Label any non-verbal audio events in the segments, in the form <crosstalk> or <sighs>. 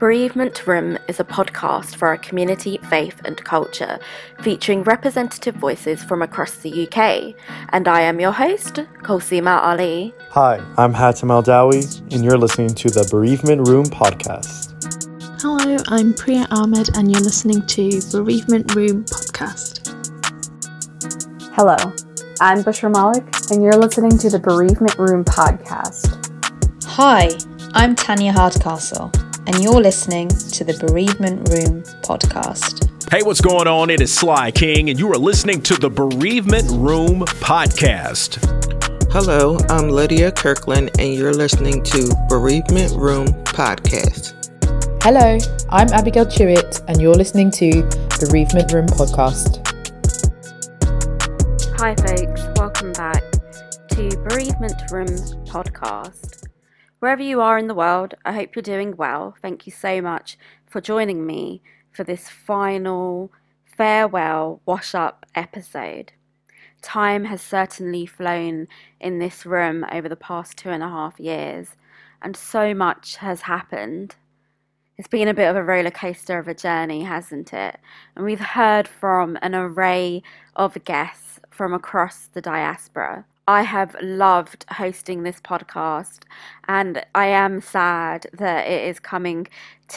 Bereavement Room is a podcast for our community, faith, and culture, featuring representative voices from across the UK. And I am your host, Kolsima Ali. Hi, I'm Hatem Al Dawi, and you're listening to the Bereavement Room podcast. Hello, I'm Priya Ahmed, and you're listening to Bereavement Room podcast. Hello, I'm Bushra Malik, and you're listening to the Bereavement Room podcast. Hi, I'm Tanya Hardcastle, and you're listening to the Bereavement Room podcast. Hey, what's going on? It is Sly King, and you are listening to the Bereavement Room podcast. Hello, I'm Lydia Kirkland, and you're listening to Bereavement Room podcast. Hello, I'm Abigail Chewett, and you're listening to Bereavement Room podcast. Hi, folks, welcome back to Bereavement Room podcast. Wherever you are in the world, I hope you're doing well. Thank you so much for joining me for this final farewell wash up episode. Time has certainly flown in this room over the past two and a half years, and so much has happened. It's been a bit of a roller coaster of a journey, hasn't it? And we've heard from an array of guests from across the diaspora. I have loved hosting this podcast, and I am sad that it is coming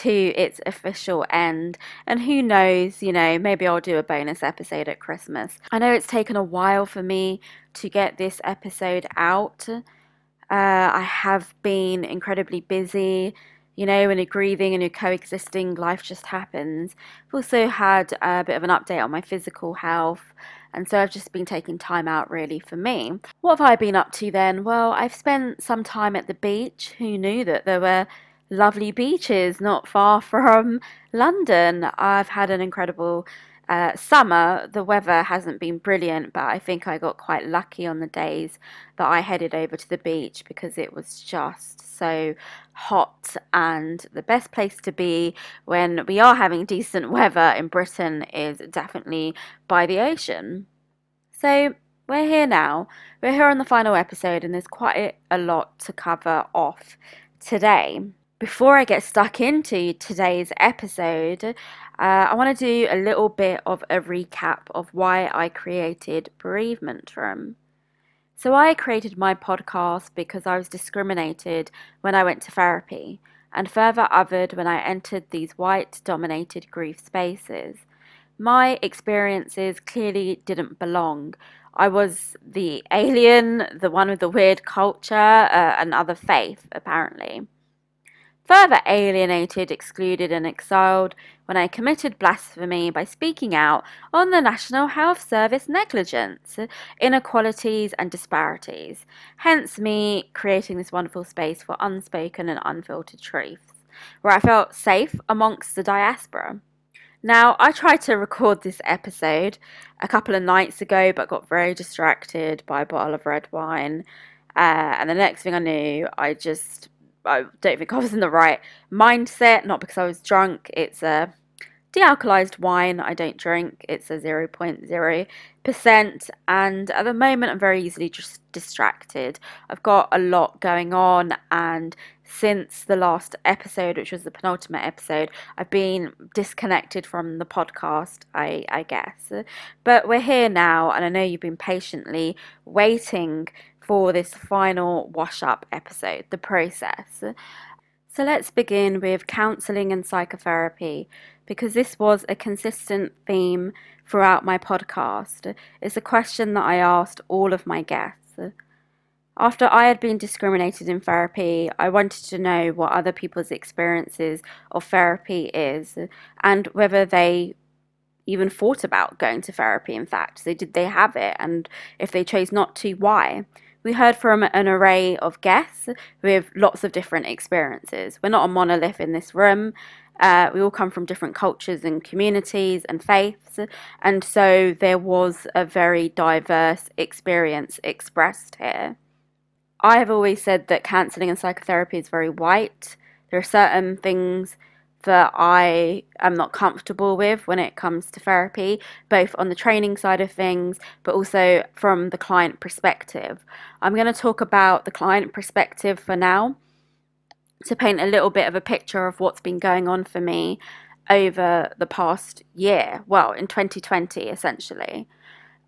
to its official end. And who knows, you know, maybe I'll do a bonus episode at Christmas. I know it's taken a while for me to get this episode out. Uh, I have been incredibly busy. You know, when you're grieving and you're coexisting, life just happens. I've also had a bit of an update on my physical health. And so I've just been taking time out really for me. What have I been up to then? Well, I've spent some time at the beach. Who knew that there were lovely beaches not far <laughs> from London? I've had an incredible uh, summer. The weather hasn't been brilliant, but I think I got quite lucky on the days that I headed over to the beach because it was just so hot and the best place to be when we are having <laughs> decent weather in Britain is definitely by the ocean. So we're here now. We're here on the final episode, and there's quite a lot to cover off today. Before I get stuck into today's episode, uh, I want to do a little bit of a recap of why I created Bereavement Room. So, I created my podcast because I was discriminated when I went to therapy and further othered when I entered these white dominated grief spaces. My experiences clearly didn't belong. I was the alien, the one with the weird culture, uh, and other faith, apparently further alienated, excluded, and exiled when I committed blasphemy by speaking out on the National Health Service negligence, inequalities, and disparities. Hence, me creating this wonderful space for unspoken and unfiltered truths, where I felt safe amongst the diaspora. Now, I tried to record this episode a couple of nights ago, but got very distracted by a bottle of red wine. Uh, and the next thing I knew, I just I don't think I was in the right mindset, not because I was drunk. It's a dealcoholized wine I don't drink. It's a 0.0%. And at the moment, I'm very easily just distracted. I've got a lot going on. And since the last episode, which was the penultimate episode, I've been disconnected from the podcast, I, I guess. But we're here now. And I know you've been patiently waiting for this final wash up episode, the process. So let's begin with counseling and psychotherapy because this was a consistent theme throughout my podcast. It's a question that I asked all of my guests. After I had been discriminated in therapy, I wanted to know what other people's experiences of therapy is and whether they even thought about going to therapy in fact. So did they have it and if they chose not to, why? We heard from an array of guests with lots of different experiences. We're not a monolith in this room. Uh, we all come from different cultures and communities and faiths, and so there was a very diverse experience expressed here. I have always said that counseling and psychotherapy is very white. There are certain things that I am not comfortable with when it comes to therapy, both on the training side of things, but also from the client perspective. I'm going to talk about the client perspective for now. to paint a little bit of a picture of what's been going on for me over the past year, well, in 2020, essentially.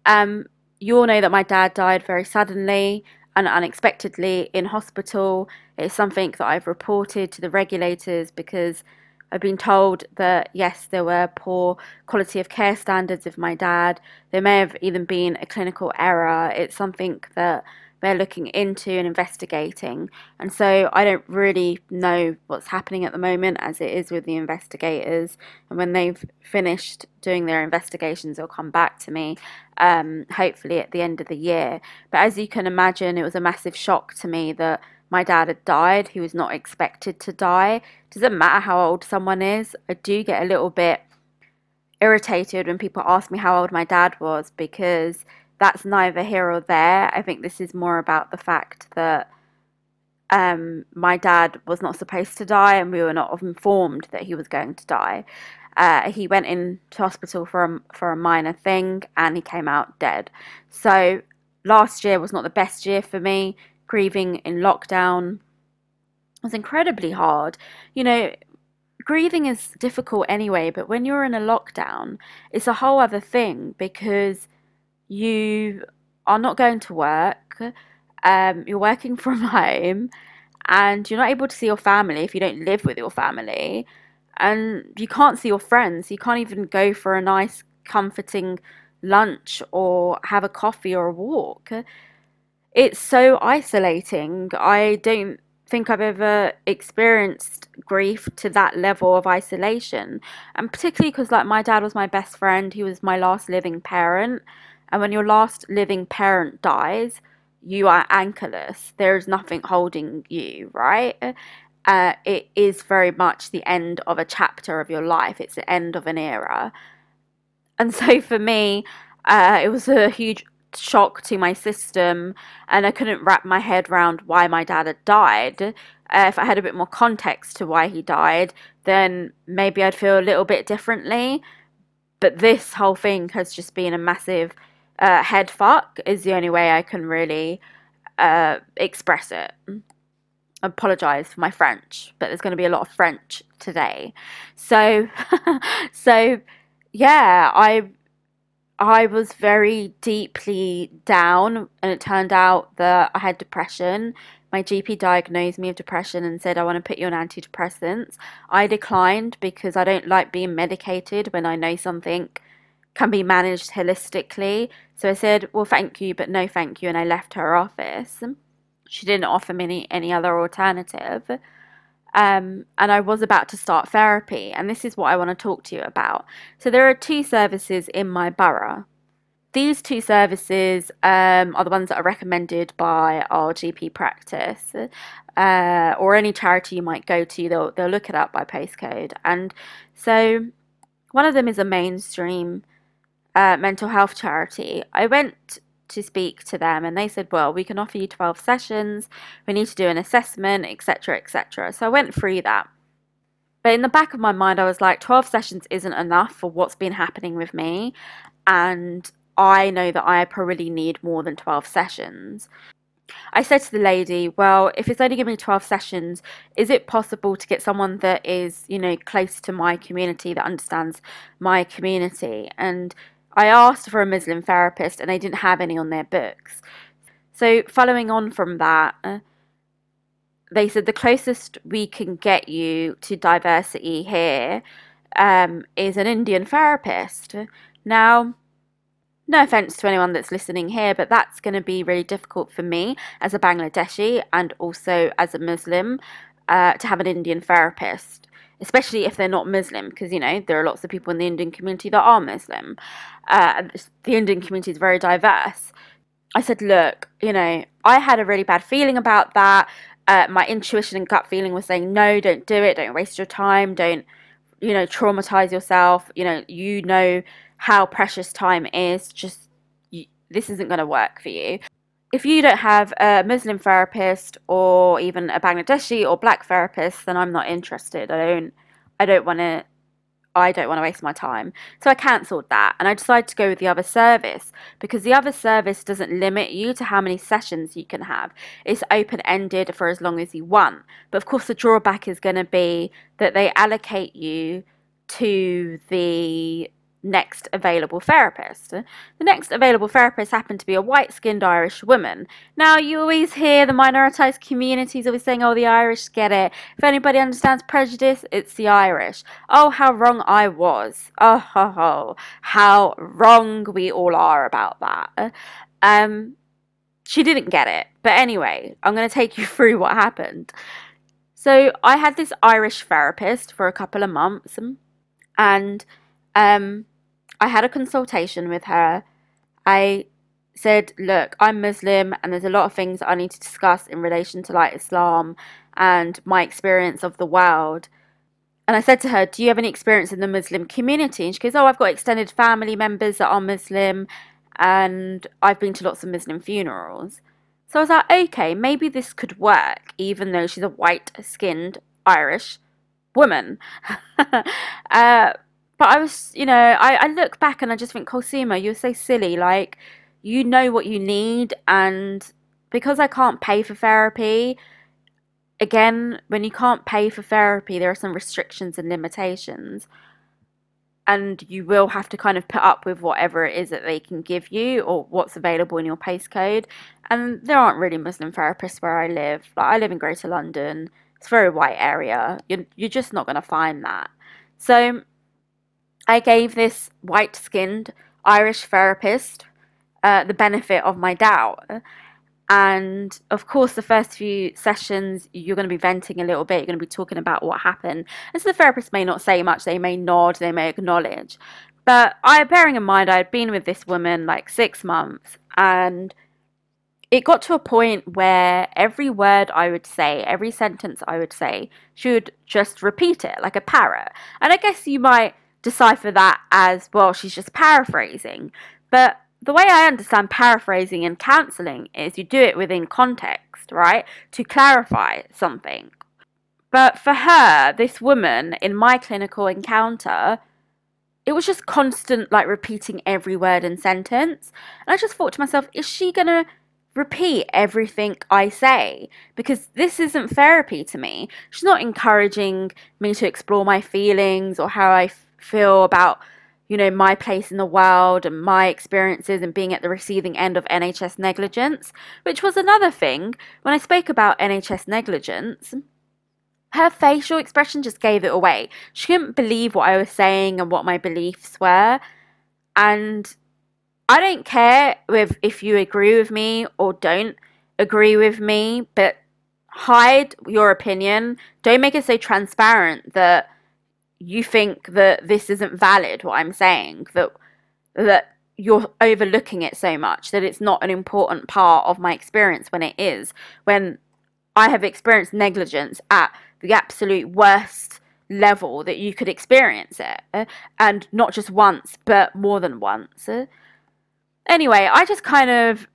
Um, you all know that my dad died very suddenly and unexpectedly in hospital. It's something that I've reported to the regulators because I've been told that yes, there were poor quality of care standards with my dad. There may have even been a clinical error. It's something that they're looking into and investigating. And so I don't really know what's happening at the moment, as it is with the investigators. And when they've finished doing their investigations, they'll come back to me, um, hopefully at the end of the year. But as you can imagine, it was a massive shock to me that my dad had died. He was not expected to die. Doesn't matter how old someone is, I do get a little bit irritated when people ask me how old my dad was because that's neither here or there. I think this is more about the fact that um, my dad was not supposed to die and we were not informed that he was going to die. Uh, he went into hospital for a, for a minor thing and he came out dead. So last year was not the best year for me. Grieving in lockdown was incredibly hard. You know, grieving is difficult anyway, but when you're in a lockdown, it's a whole other thing because you are not going to work, um, you're working <laughs> from home, and you're not able to see your family if you don't live with your family, and you can't see your friends. You can't even go for a nice, comforting lunch or have a coffee or a walk. It's so isolating. I don't think I've ever experienced grief to that level of isolation. And particularly because, like, my dad was my best friend, he was my last living parent. And when your last living parent dies, you are anchorless. There is nothing holding you, right? Uh, it is very much the end of a chapter of your life. It's the end of an era. And so for me, uh, it was a huge shock to my system, and I couldn't wrap my head around why my dad had died. Uh, if I had a bit more context to why he died, then maybe I'd feel a little bit differently. But this whole thing has just been a massive uh, head fuck is the only way I can really uh, express it. Apologize for my French, but there's going to be a lot of French today. So, <laughs> so yeah, I I was very deeply down, and it turned out that I had depression. My GP diagnosed me with depression and said, I want to put you on antidepressants. I declined because I don't like being medicated when I know something can be managed holistically. So I said, Well, thank you, but no thank you. And I left her office. She didn't offer me any, any other alternative. Um, and I was about to start therapy. And this is what I want to talk to you about. So there are two services in my borough. These two services um, are the ones that are recommended by our GP practice uh, or any charity you might go to. They'll, they'll look it up by postcode. And so one of them is a mainstream uh, mental health charity, I went to speak to them and they said, well, we can offer you 12 sessions, we need to do an assessment, etc., etc. So I went through that. But in the back of my mind, I was like, 12 sessions isn't enough for what's been happening with me. And I know that I probably need more than 12 sessions. I said to the lady, well, if it's only giving me 12 sessions, is it possible to get someone that is, you know, close to my community, that understands my community? And I asked for a Muslim therapist and they didn't have any on their books. So, following on from that, they said the closest we can get you to diversity here um, is an Indian therapist. Now, no offense to anyone that's listening here, but that's going to be really difficult for me as a Bangladeshi and also as a Muslim uh, to have an Indian therapist especially if they're not Muslim, because you know there are lots of people in the Indian community that are Muslim. Uh, the Indian community is very diverse. I said, look, you know, I had a really bad feeling about that. Uh, my intuition and gut feeling was saying, no, don't do it. Don't waste your time. Don't, you know, traumatize yourself. You know, you know how precious time is. Just you, this isn't going to work for you if you don't have a Muslim therapist or even a Bangladeshi or black therapist, then I'm not interested. I don't I don't want to I don't want to waste my time. So I cancelled that and I decided to go with the other service because the other service doesn't limit you to how many sessions you can have. It's open ended for as long as you want. But of course, the drawback is going to be that they allocate you to the next available therapist. The next available therapist happened to be a white skinned Irish woman. Now, you always hear the minoritized communities always saying, oh, the Irish get it. If anybody understands prejudice, it's the Irish. Oh, how wrong I was. Oh, ho, ho. how wrong we all are about that. Um, she didn't get it. But anyway, I'm going to take you <laughs> through what happened. So, I had this Irish therapist for a couple of months, and um, I had a consultation with her. I said, Look, I'm Muslim and there's a lot of things I need to discuss in relation to like Islam and my experience of the world. And I said to her, Do you have any experience in the Muslim community? And she goes, Oh, I've got extended family members that are Muslim and I've been to lots of Muslim funerals. So I was like, Okay, maybe this could work, even though she's a white skinned Irish woman. <laughs> uh, but I was, you know, I, I look back and I just think, Cosima, you're so silly. Like, you know what you need. And because I can't pay for therapy, again, when you can't pay for therapy, there are some restrictions and limitations. And you will have to kind of put up with whatever it is that they can give you or what's available in your postcode. And there aren't really Muslim therapists where I live. Like, I live in Greater London, it's a very white area. You're, you're just not going to find that. So, I gave this white skinned Irish therapist uh, the benefit of my doubt. And of course, the first few sessions, you're going to be venting a little bit. You're going to be talking about what happened. And so the therapist may not say much, they may nod, they may acknowledge. But I, bearing in mind, I had been with this woman like six months, and it got to a point where every word I would say, every sentence I would say, she would just repeat it like a parrot. And I guess you might decipher that as well, she's just paraphrasing. But the way I understand paraphrasing and counselling is you do it within context, right? To clarify something. But for her, this woman, in my clinical encounter, it was just constant, like repeating every word and sentence. And I just thought to myself, is she going to repeat everything I say? Because this isn't therapy to me. She's not encouraging me to explore my feelings or how I feel about you know my place in the world and my experiences and being at the receiving end of NHS negligence which was another thing. When I spoke about NHS negligence her facial expression just gave it away. She couldn't believe what I was saying and what my beliefs were. And I don't care with if you agree with me or don't agree with me but hide your opinion. Don't make it so transparent that you think that this isn't valid what i'm saying that that you're overlooking it so much that it's not an important part of my experience when it is when i have experienced negligence at the absolute worst level that you could experience it and not just once but more than once. Anyway i just kind of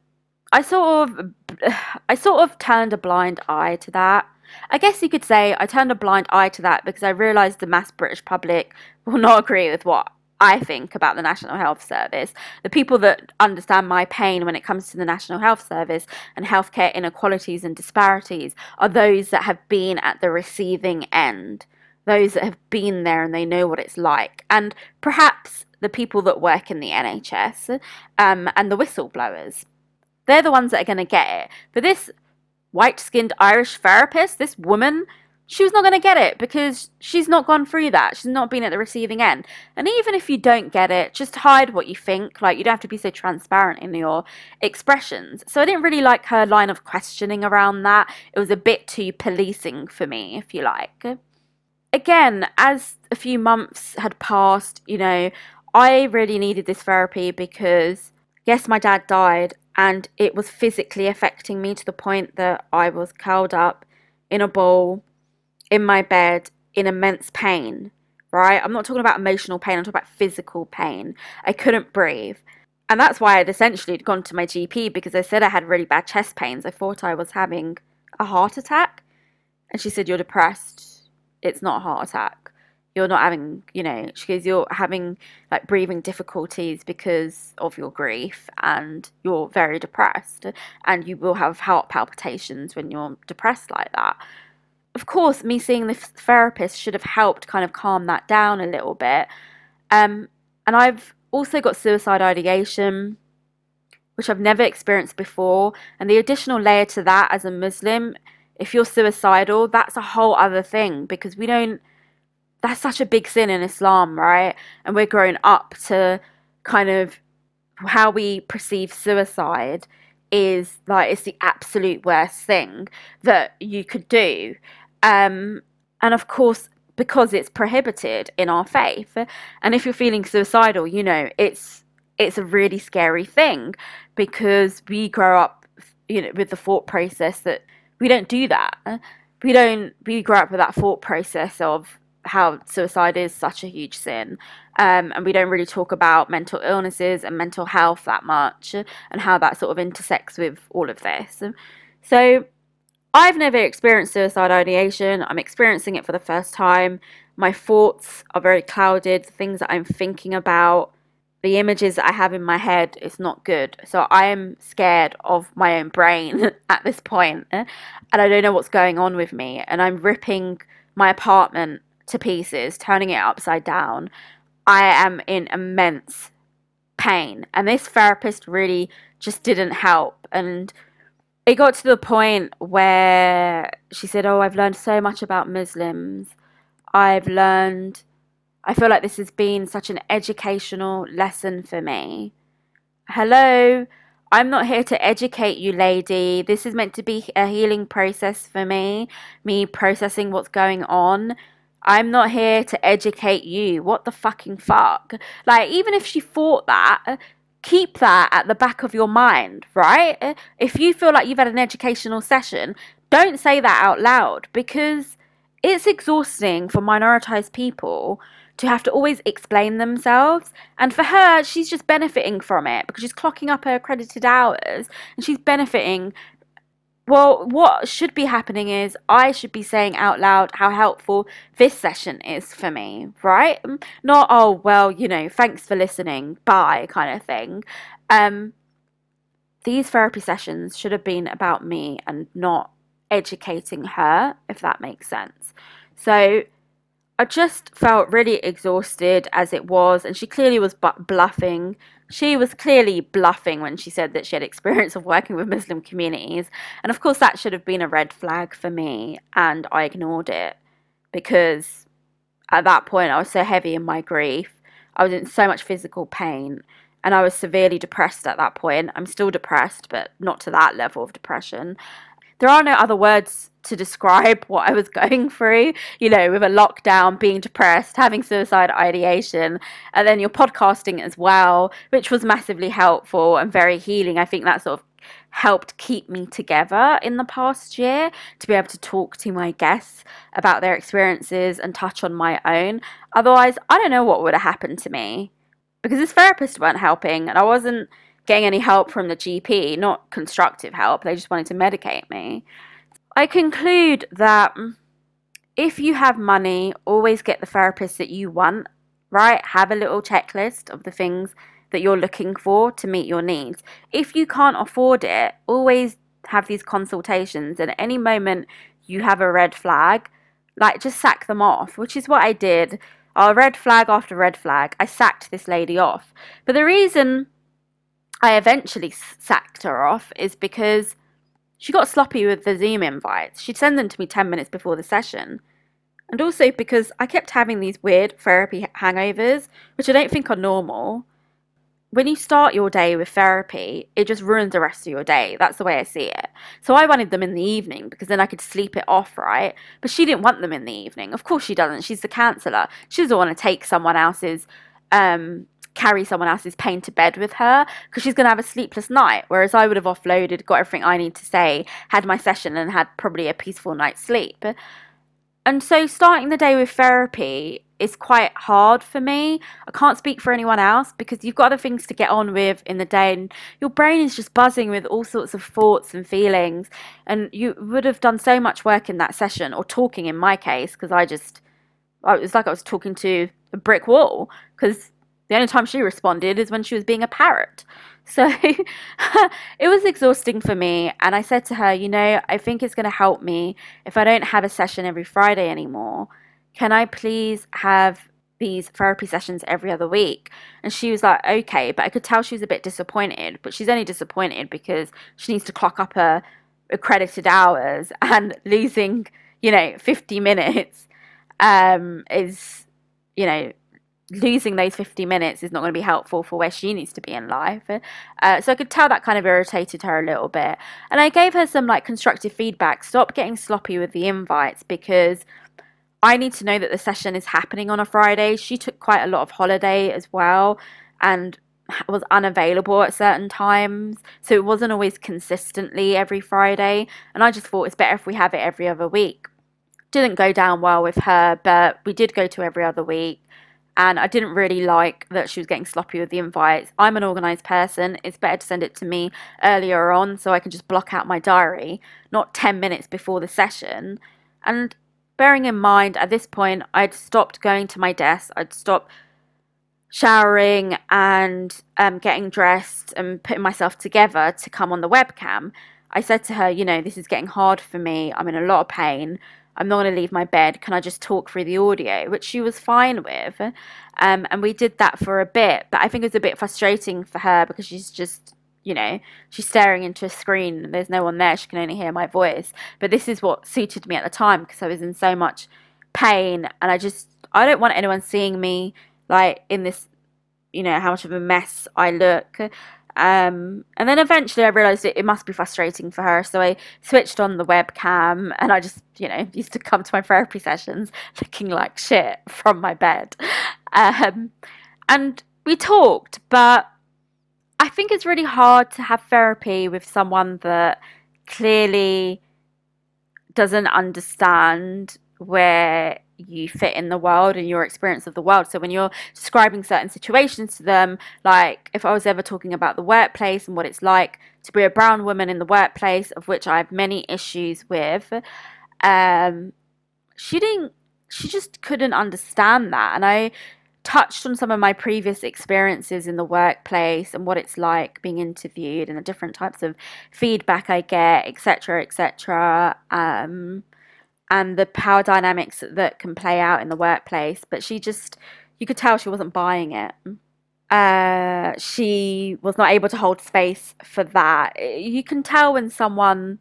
i sort of <sighs> i sort of turned a blind eye to that I guess you could say I turned a blind eye to that because I realised the mass British public <laughs> will not agree with what I think about the National Health Service. The people that understand my pain when it comes to the National Health Service and healthcare inequalities and disparities are those that have been at the receiving end, those that have been there and they know what it's like. And perhaps the people that work in the NHS um, and the whistleblowers. They're the ones that are going to get it. For this white skinned Irish therapist, this woman, she was not going to get it because she's not gone through that. She's not been at the receiving end. And even if you don't get it, just hide what you think. Like, you don't have to be so transparent in your expressions. So I didn't really like her line of questioning around that. It was a bit too policing for me, if you like. Again, as a few months had passed, you know, I really needed this therapy because, yes, my dad died and it was physically affecting me to the point that I was curled up in a ball in my bed in immense pain, right? I'm not talking about emotional pain, I'm talking about physical pain. I couldn't breathe. And that's why I'd essentially gone to my GP because they said I had really bad chest pains. I thought I was having a heart attack. And she said, You're depressed. It's not a heart attack. You're not having, you know, she goes, you're having like breathing difficulties because of your grief and you're very depressed and you will have heart palpitations when you're depressed like that. Of course, me seeing the therapist should have helped kind of calm that down a little bit. Um, and I've also got suicide ideation, which I've never experienced before. And the additional layer to that as a Muslim, if you're suicidal, that's a whole other thing because we don't that's such a big sin in Islam, right? And we're growing up to kind of how we perceive suicide is like it's the absolute worst thing that you could do. Um, and of course, because it's prohibited in our faith, and if you're feeling suicidal, you know it's it's a really scary thing because we grow up, you know, with the thought process that we don't do that. We don't. We grow up with that thought process of how suicide is such a huge sin. Um, and we don't really talk about mental illnesses and mental health that much and how that sort of intersects with all of this. So I've never experienced suicide ideation. I'm experiencing it for the first time. My thoughts are very clouded. The things that I'm thinking about, the images that I have in my head, is not good. So I am scared of my own brain <laughs> at this point, and I don't know what's going on with me. And I'm ripping my apartment to pieces, turning it upside down, I am in immense pain. And this therapist really just didn't help. And it got to the point where she said, Oh, I've learned so much about Muslims. I've learned, I feel like this has been such an educational lesson for me. Hello, I'm not here to educate you, lady. This is meant to be a healing process for me, me processing what's going on. I'm not here to educate you. What the fucking fuck? Like, even if she thought that, keep that at the back of your mind, right? If you feel like you've had an educational session, don't say that out loud because it's exhausting for minoritized people to have to always explain themselves. And for her, she's just benefiting from it because she's clocking up her accredited hours and she's benefiting well, what should be happening is I should be saying out loud how helpful this session is for me, right? Not, oh, well, you know, thanks for listening, bye, kind of thing. Um, these therapy sessions should have been about me and not educating her, if that makes sense. So I just felt really exhausted as it was, and she clearly was bluffing she was clearly bluffing when she said that she had experience of working with Muslim communities. And of course, that should have been a red flag for me. And I ignored it because at that point, I was so heavy in my grief. I was in so much physical pain. And I was severely depressed at that point. I'm still depressed, but not to that level of depression there are no other words to describe <laughs> what I was going through, you know, with a lockdown, being depressed, having suicide ideation, and then you're podcasting as well, which was massively helpful and very healing. I think that sort of helped keep me together in the past year to be able to talk to my guests about their experiences and touch on my own. Otherwise, I don't know what would have happened to me because this therapist weren't helping and I wasn't getting any help from the GP, not constructive help. They just wanted to medicate me. I conclude that if you have money, always get the therapist that you want, right? Have a little checklist of the things that you're looking for to meet your needs. If you can't afford it, always have these consultations. And at any moment you have a red flag, like just sack them off, which is what I did. Oh, red flag after red flag. I sacked this lady off. But the reason I eventually sacked her off is because she got sloppy with the Zoom invites. She'd send them to me 10 minutes before the session. And also because I kept having these weird therapy hangovers, which I don't think are normal. When you start your day with therapy, it just ruins the rest of your day. That's the way I see it. So I wanted them in the evening because then I could sleep it off, right? But she didn't want them in the evening. Of course she doesn't. She's the counsellor. She doesn't want to take someone else's um, carry someone else's pain to bed with her because she's going to have a sleepless night. Whereas I would have offloaded, got everything I need to say, had my session, and had probably a peaceful night's sleep. And so starting the day with therapy is quite hard for me. I can't speak for anyone else because you've got other things to get on with in the day, and your brain is just buzzing with all sorts of thoughts and feelings. And you would have done so much work in that session, or talking in my case, because I just it was like I was talking to a brick wall because the only time she responded is when she was being a parrot. So <laughs> it was exhausting for me. And I said to her, you know, I think it's going to help me if I don't have a session every Friday anymore. Can I please have these therapy sessions every other week? And she was like, okay. But I could tell she was a bit disappointed. But she's only disappointed because she needs to clock up her accredited hours <laughs> and losing, you know, 50 minutes um, is, you know, losing those 50 minutes is not going to be helpful for where she needs to be in life. Uh, so I could tell that kind of irritated her a little bit. And I gave her some like constructive feedback. Stop getting sloppy with the invites because I need to know that the session is happening on a Friday. She took quite a lot of holiday as well and was unavailable at certain times. So it wasn't always consistently every Friday. And I just thought it's better if we have it every other week. Didn't go down well with her, but we did go to every other week and I didn't really like that she was getting sloppy with the invites. I'm an organised person. It's better to send it to me earlier on so I can just block out my diary, not 10 minutes before the session. And bearing in mind, at this point, I'd stopped going to my desk, I'd stopped showering and um, getting dressed and putting myself together to come on the webcam. I said to her, you know, this is getting hard for me. I'm in a lot of pain. I'm not going to leave my bed. Can I just talk through the audio? Which she was fine with. Um, and we did that for a bit. But I think it was a bit frustrating for her because she's just, you know, she's staring into a screen there's no one there. She can only hear my voice. But this is what suited me at the time because I was in so much pain. And I just, I don't want anyone seeing me like in this, you know, how much of a mess I look. Um, and then eventually I realised it, it must be frustrating for her. So I switched on the webcam and I just, you know, <laughs> used to come to my therapy sessions looking like shit from my bed. Um, and we talked, but I think it's really hard to have therapy with someone that clearly doesn't understand where you fit in the world and your experience of the world. So when you're describing certain situations to them, like if I was ever talking about the workplace and what it's like to be a brown woman in the workplace, of which I have many issues with, um, she didn't. She just couldn't understand that, and I touched on some of my previous experiences in the workplace and what it's like being interviewed and the different types of feedback I get, etc., etc. Um, and the power dynamics that can play out in the workplace. But she just, you could tell she wasn't buying it. Uh, she was not able to hold space for that. You can tell when someone,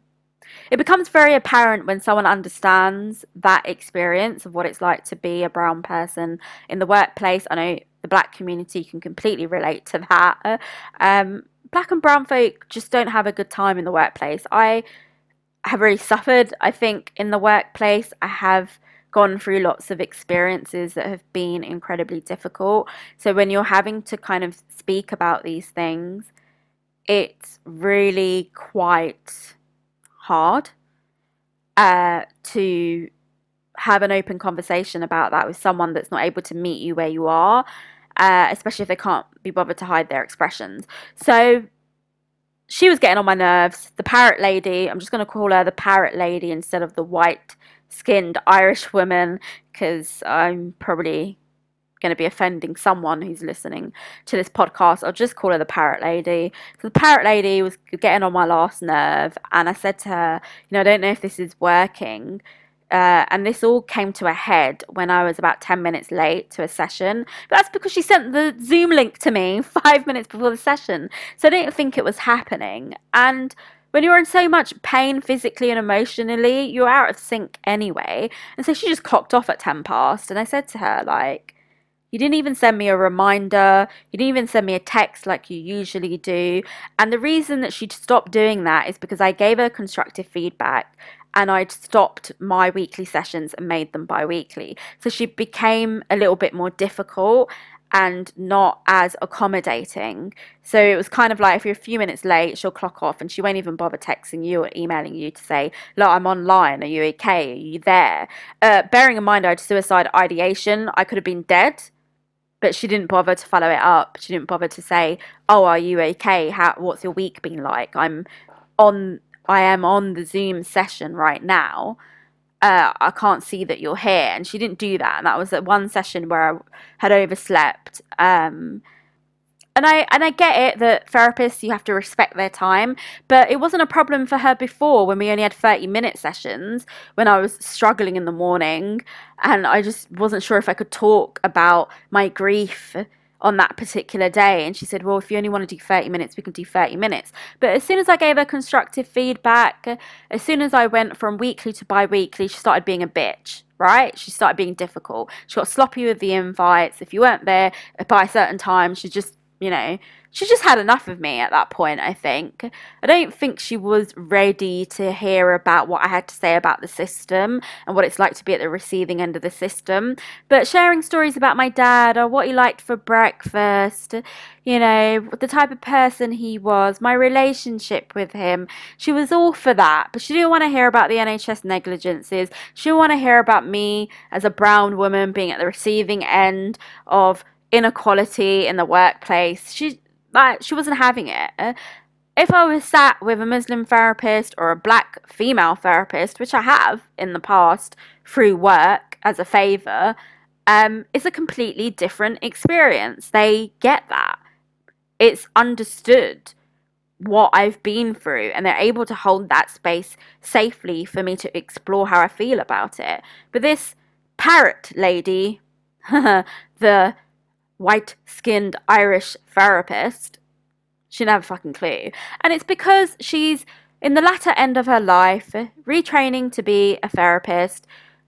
it becomes very apparent when someone understands that experience of what it's like to be a brown person in the workplace. I know the black community can completely relate to that. Um, black and brown folk just don't have a good time in the workplace. I have really suffered. I think in the workplace, I have gone through lots of experiences that have been incredibly difficult. So when you're having to kind of speak about these things, it's really quite hard uh, to have an open conversation about that with someone that's not able to meet you where you are, uh, especially if they can't be bothered to hide their expressions. So she was getting on my nerves. The parrot lady, I'm just going to call her the parrot lady instead of the white skinned Irish woman because I'm probably going to be offending someone who's listening to this podcast. I'll just call her the parrot lady. So the parrot lady was getting on my last nerve, and I said to her, You know, I don't know if this is working uh, and this all came to a head when I was about 10 minutes late to a session. But that's because she sent the Zoom link to me <laughs> five minutes before the session. So I didn't think it was happening. And when you're in so much pain physically and emotionally, you're out of sync anyway. And so she just clocked off at 10 past. And I said to her, like, you didn't even send me a reminder. You didn't even send me a text like you usually do. And the reason that she stopped doing that is because I gave her constructive feedback and I'd stopped my weekly sessions and made them bi weekly. So she became a little bit more difficult and not as accommodating. So it was kind of like if you're a few minutes late, she'll clock off and she won't even bother texting you or emailing you to say, Look, I'm online. Are you okay? Are you there? Uh, bearing in mind I had suicide ideation, I could have been dead. But she didn't bother to follow it up. She didn't bother to say, "Oh, are you okay? How? What's your week been like?" I'm on I am on the Zoom session right now. uh, I can't see that you're here. And she didn't do that. And that was at one session where I had overslept. Um, and I and I get it that therapists you have to respect their time, but it wasn't a problem for her before when we only had 30 minute sessions when I was struggling in the morning and I just wasn't sure if I could talk about my grief on that particular day and she said, "Well, if you only want to do 30 minutes, we can do 30 minutes." But as soon as I gave her constructive feedback, as soon as I went from weekly to bi-weekly, she started being a bitch right? She started being difficult. She got sloppy with the invites. If you weren't there by a certain time, she just you know, she just had enough of me at that point, I think. I don't think she was ready to hear about what I had to say about the system and what it's like to be at the receiving end of the system. But sharing stories about my dad or what he liked for breakfast, you know, the type of person he was, my relationship with him, she was all for that. But she didn't want to hear about the NHS negligences. She didn't want to hear about me as a brown woman being at the receiving end of inequality in the workplace. She like she wasn't having it. If I was sat with a Muslim therapist or a black female therapist, which I have in the past through work as a favor, um, it's a completely different experience. They get that. It's understood what I've been through, and they're able to hold that space safely for me to explore how I feel about it. But this parrot lady, <laughs> the white skinned Irish therapist. She a fucking clue. And it's because she's in the latter end of her life, retraining to be a therapist,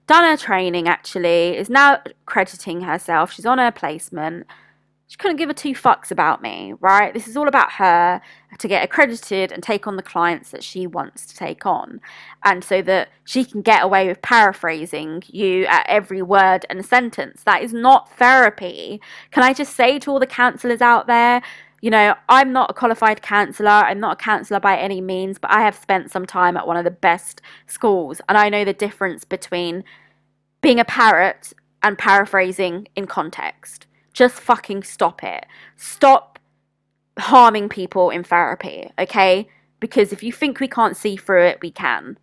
done her training actually, is now crediting herself. She's on her placement she couldn't give a two fucks about me, right? This is all about her to get accredited and take on the clients that she wants to take on. And so that she can get away with paraphrasing you at every word and sentence. That is not therapy. Can I just say to all the counselors out there, you know, I'm not a qualified counsellor. I'm not a counsellor by any means, but I have spent some time at one of the best schools. And I know the difference between being a parrot and paraphrasing in context. Just fucking stop it. Stop harming people in therapy, okay? Because if you think we can't see through it, we can.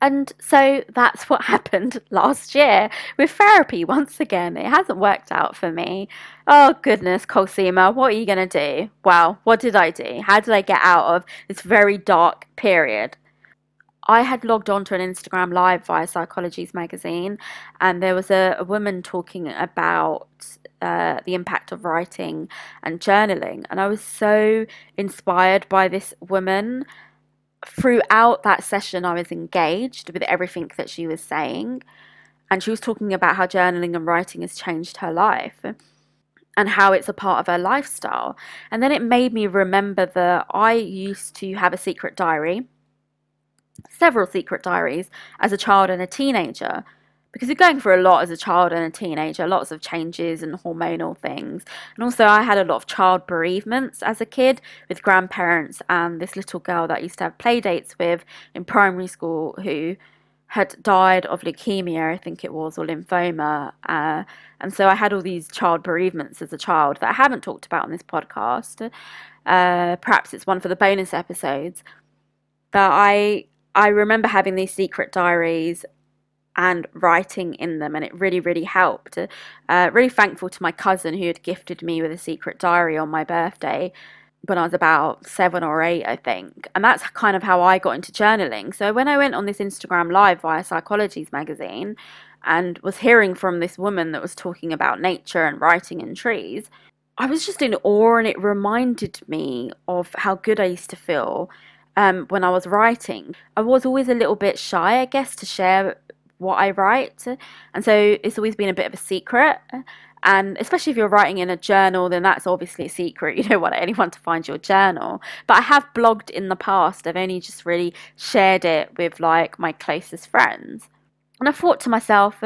And so that's what <laughs> happened last year with therapy once again. It hasn't worked out for me. Oh goodness, Cosima, what are you going to do? Well, what did I do? How did I get out of this very dark period? I had logged on to an Instagram live via Psychologies magazine, and there was a, a woman talking about uh, the impact of writing and journaling. And I was so inspired by this woman. Throughout that session, I was engaged with everything that she was saying. And she was talking about how journaling and writing has changed her life and how it's a part of her lifestyle. And then it made me remember that I used to have a secret diary, several secret diaries, as a child and a teenager because you're going through a lot as a child and a teenager, lots of changes and hormonal things. And also, I had a lot of child bereavements as a kid with grandparents and this little girl that I used to have play dates with in primary school who had died of leukemia, I think it was, or lymphoma. Uh, and so I had all these child bereavements as a child that I haven't talked about on this podcast. Uh, perhaps it's one for the bonus episodes. But I I remember having these secret diaries and writing in them, and it really, really helped. Uh, really thankful to my cousin who had gifted me with a secret diary on my birthday when I was about seven or eight, I think. And that's kind of how I got into journaling. So when I went on this Instagram live via Psychologies magazine and was hearing from this woman that was talking about nature and writing in trees, I was just in awe and it reminded me of how good I used to feel um, when I was writing. I was always a little bit shy, I guess, to share what I write. And so it's always been a bit of a secret. And especially if you're writing in a journal, then that's obviously a secret. <laughs> You don't want anyone to find your journal. But I have blogged in the past. I've only just really shared it with like my closest friends. And I thought to myself,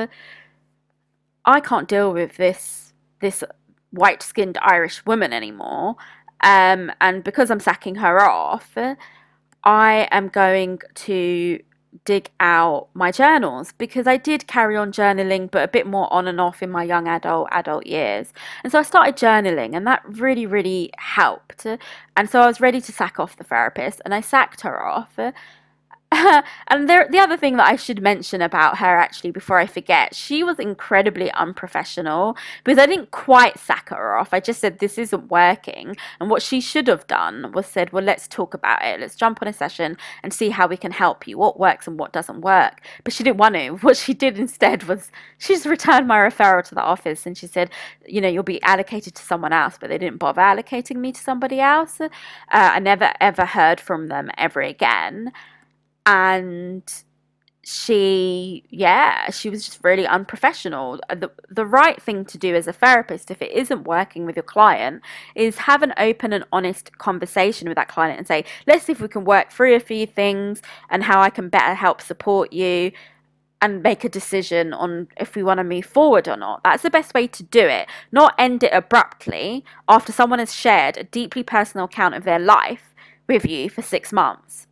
I can't deal with this this white skinned Irish woman anymore. Um, and because I'm sacking her off, I am going to dig out my journals because I did carry on journaling, but a bit more on and off in my young adult adult years. And so I started journaling, and that really, really helped. And so I was ready to sack off the therapist, and I sacked her off. <laughs> and there, the other thing that I should mention about her actually before I forget, she was incredibly unprofessional because I didn't quite sack her off. I just said this isn't working, and what she should have done was said, "Well, let's talk about it. Let's jump on a session and see how we can help you. What works and what doesn't work." But she didn't want to. <laughs> What she did instead was she just returned my referral to the office and she said, "You know, you'll be allocated to someone else," but they didn't bother allocating me to somebody else. Uh, I never ever heard from them ever again and she yeah she was just really unprofessional the, the right thing to do as a therapist if it isn't working with your client is have an open and honest conversation with that client and say let's see if we can work through a few things and how i can better help support you and make a decision on if we want to move forward or not. That's the best way to do it. Not end it abruptly after someone has shared a deeply personal account of their life with you for six months.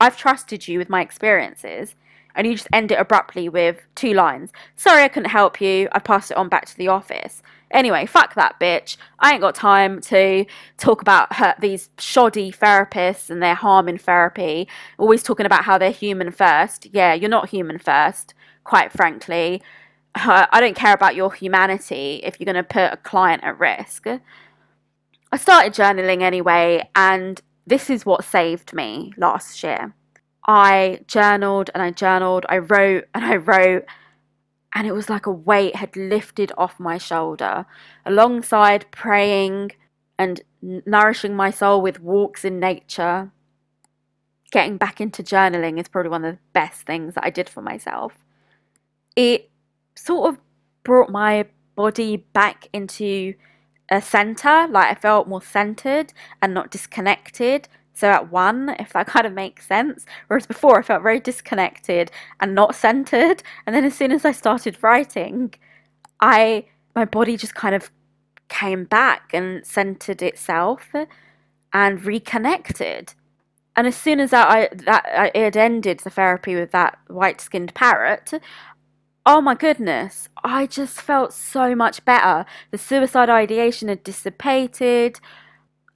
I've trusted you with my experiences, and you just end it abruptly with two lines. Sorry I couldn't help you. I passed it on back to the office. Anyway, fuck that bitch. I ain't got time to talk about her, these shoddy therapists and their harm in therapy. Always talking about how they're human first. Yeah, you're not human first, quite frankly. I don't care about your humanity if you're going to put a client at risk. I started journaling anyway, and this is what saved me last year. I journaled and I journaled, I wrote <laughs> and I wrote, and it was like a weight had lifted off my shoulder alongside praying and nourishing my soul with walks in nature. Getting back into journaling is probably one of the best things that I did for myself. It sort of brought my body back into a center, like I felt more centered and not disconnected. So at one, if that <laughs> kind of makes sense. Whereas before I felt very disconnected and not <laughs> centered. And then as soon as I started writing, I my body just kind of came back and centered itself and reconnected. And as soon as that I that uh, I had ended the therapy with that white skinned parrot, oh my goodness, I just felt so much better. The suicide ideation had dissipated,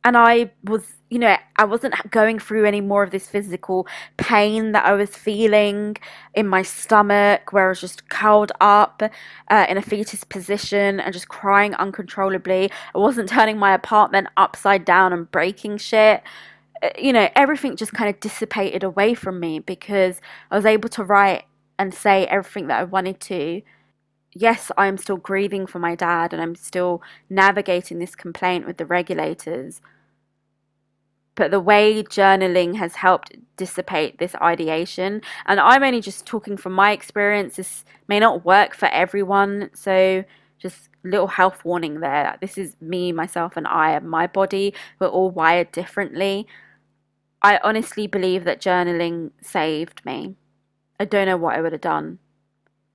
and I was, you know, I wasn't going through any more of this physical pain that I was feeling in my stomach, where I was just curled up uh, in a fetus position and just crying uncontrollably. I wasn't turning my apartment upside down and breaking shit uh, you know, everything just kind of dissipated away from me because I was able to write and say everything that I wanted to. Yes, I am still grieving for my dad and I'm still navigating this complaint with the regulators. But the way journaling has helped dissipate this ideation, and I'm only just talking from my experience, this may not work for everyone. So, just little health warning there. This is me, myself, and I, and my body. We're all wired differently. I honestly believe that journaling saved me. I don't know what I would have done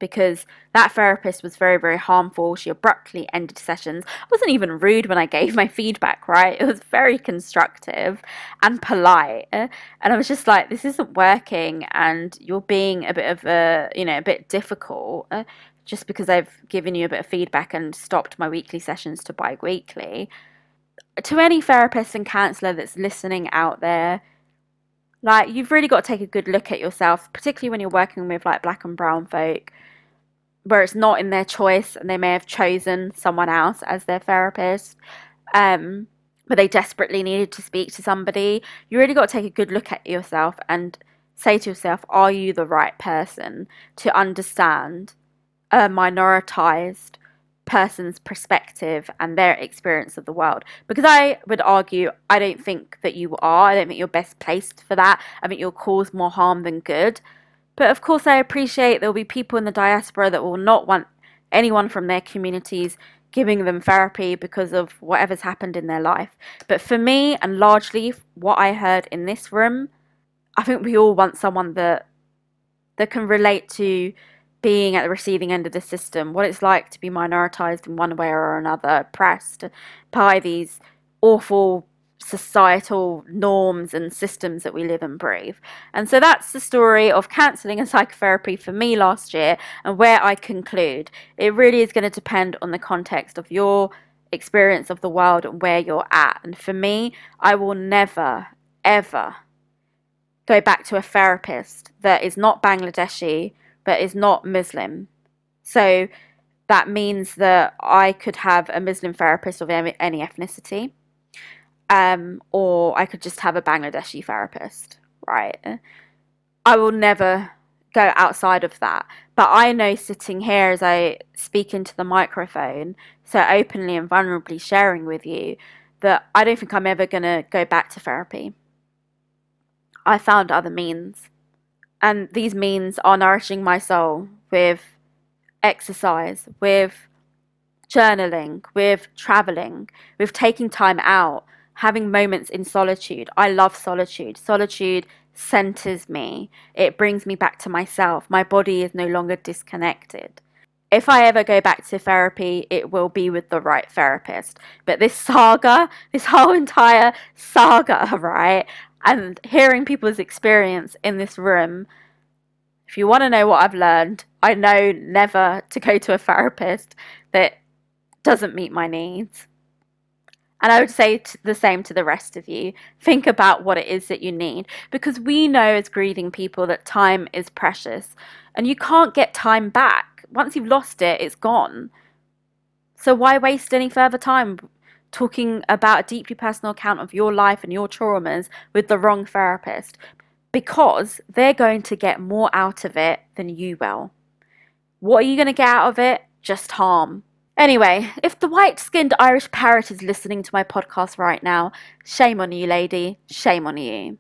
because that therapist was very, very harmful. She abruptly ended sessions. I wasn't even rude when I gave my feedback, right? <laughs> It was very constructive and polite. And I was just like, this isn't working, and you're being a bit of a, you know, a bit difficult. Just because I've given you a bit of feedback and stopped my weekly sessions to bi weekly. To any therapist and counselor that's listening out there, like you've really got to take a good look at yourself, particularly when you're working with like black and brown folk, where it's not in their choice and they may have chosen someone else as their therapist. Um, but they desperately needed to speak to somebody. You really got to take a good look at yourself and say to yourself, are you the right person to understand a minoritized person's perspective and their experience of the world. Because I would argue, I don't think that you are. I don't think you're best placed for that. I think you'll cause more harm than good. But of course, I appreciate there'll be people in the diaspora that will not want anyone from their communities giving them therapy because of whatever's happened in their life. But for me, and largely what I heard in this room, I think we all want someone that that can relate to being at the receiving end of the system, what it's like to be minoritized in one way or another, oppressed by these awful societal norms and systems that we live and breathe. And so that's the story of counselling and psychotherapy for me last year and where I conclude. It really is going to depend on the context of your experience of the world and where you're at. And for me, I will never, ever go back to a therapist that is not Bangladeshi, but is not Muslim. So that means that I could have a Muslim therapist of any ethnicity, um, or I could just have a Bangladeshi therapist, right? I will never go outside of that. But I know sitting here as I speak into the microphone, so openly and vulnerably sharing with you, that I don't think I'm ever going to go back to therapy. I found other means. And these means are nourishing my soul with exercise, with journaling, with traveling, with taking time out, having moments in solitude. I love solitude. Solitude centers me, it brings me back to myself. My body is no longer disconnected. If I ever go back to therapy, it will be with the right therapist. But this saga, this whole entire saga, <laughs> right? And hearing people's experience in this room, if you want to know what I've learned, I know never to go to a therapist that doesn't meet my needs. And I would say the same to the rest of you. Think about what it is that you need because we know as grieving people that time is precious and you can't get time back. Once you've lost it, it's gone. So why waste any further time talking about a deeply personal account of your life and your traumas with the wrong therapist? Because they're going to get more out of it than you will. What are you going to get out of it? Just harm. Anyway, if the white skinned Irish parrot is listening to my podcast right now, shame on you, lady. Shame on you.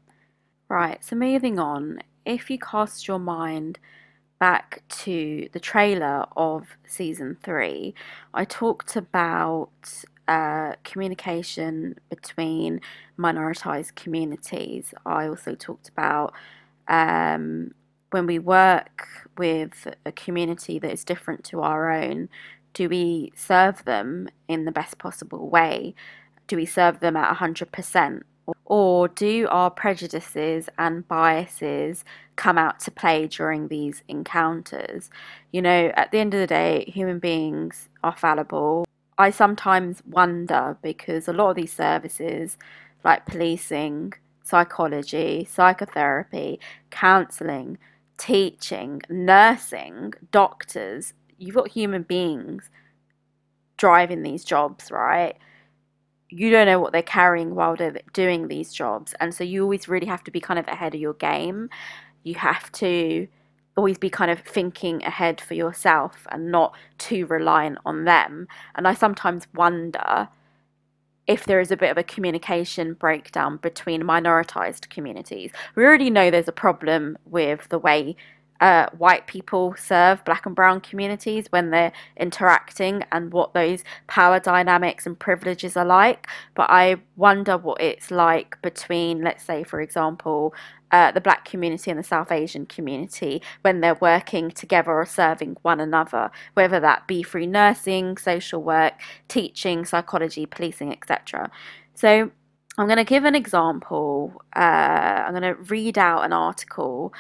Right, so moving on. If you cast your mind back to the trailer of season three, I talked about uh, communication between minoritized communities. I also talked about um, when we work with a community that is different to our own, do we serve them in the best possible way? Do we serve them at 100%? Or do our prejudices and biases come out to play during these encounters? You know, at the end of the day, human beings are fallible. I sometimes wonder because a lot of these services, like policing, psychology, psychotherapy, counseling, teaching, nursing, doctors, you've got human beings driving these jobs, right? You don't know what they're carrying while they're doing these jobs. And so you always really have to be kind of ahead of your game. You have to always be kind of thinking ahead for yourself and not too reliant on them. And I sometimes wonder if there is a bit of a communication breakdown between minoritized communities. We already know there's a problem with the way uh, white people serve black and brown communities when they're interacting and what those power dynamics and privileges are like. But I wonder what it's like between, let's say, for example, uh, the black community and the South Asian community when they're working together or serving one another, whether that be through nursing, social work, teaching, psychology, policing, etc. So I'm going to give an example. Uh, I'm going to read out an article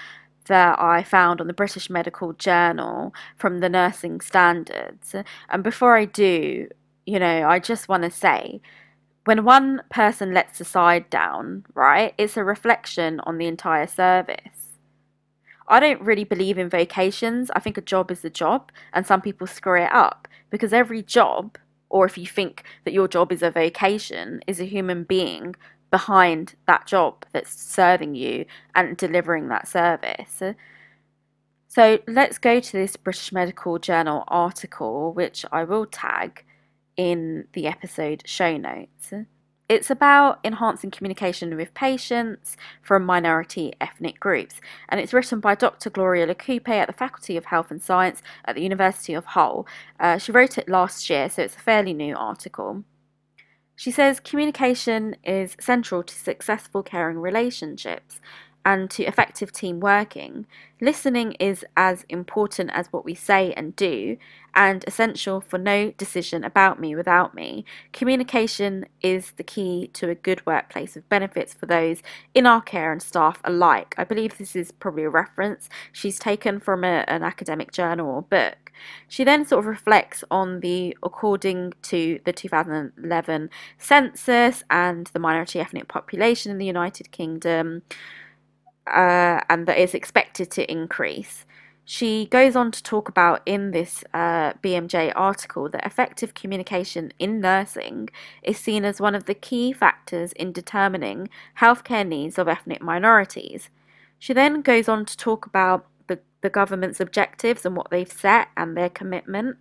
that I found on the British Medical Journal from the Nursing Standards. And before I do, you know, I just want to say when one person lets the side down, right, it's a reflection on the entire service. I don't really believe in vocations. I think a job is a job, and some people screw it up because every job, or if you think that your job is a vocation, is a human being behind that job that's serving you and delivering that service. So let's go to this British Medical Journal article, which I will tag in the episode show notes. It's about enhancing communication with patients from minority ethnic groups, and it's written by Dr. Gloria Likupe at the Faculty of Health and Science at the University of Hull. Uh, she wrote it last year, so it's a fairly new article. She says communication is central to successful caring relationships and to effective team working. Listening is as important as what we say and do, and essential for no decision about me without me. Communication is the key to a good workplace with benefits for those in our care and staff alike. I believe this is probably a reference she's taken from a, an academic journal or book. She then sort of reflects on the, according to the 2011 census and the minority ethnic population in the United Kingdom, uh, and that is expected to increase. She goes on to talk about in this uh, BMJ article that effective communication in nursing is seen as one of the key factors in determining healthcare needs of ethnic minorities. She then goes on to talk about the, the government's objectives and what they've set and their commitment,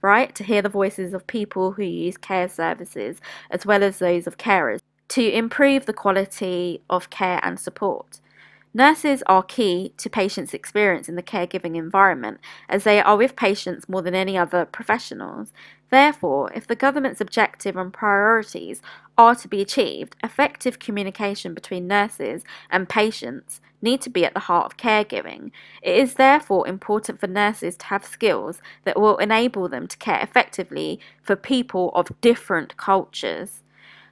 right, to hear the voices of people who use care services as well as those of carers to improve the quality of care and support. Nurses are key to patients' experience in the caregiving environment as they are with patients more than any other professionals. Therefore, if the government's objective and priorities are to be achieved, effective communication between nurses and patients need to be at the heart of caregiving. It is therefore important for nurses to have skills that will enable them to care effectively for people of different cultures.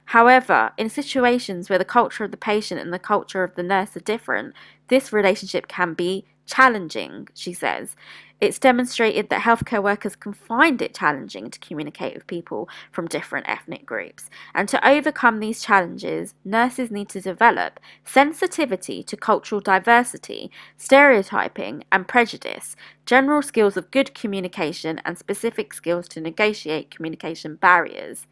However, in situations where the culture of the patient and the culture of the nurse are different, this relationship can be challenging, she says. It's demonstrated that healthcare workers can find it challenging to communicate with people from different ethnic groups. And to overcome these challenges, nurses need to develop sensitivity to cultural diversity, stereotyping, and prejudice, general skills of good communication, and specific skills to negotiate communication barriers.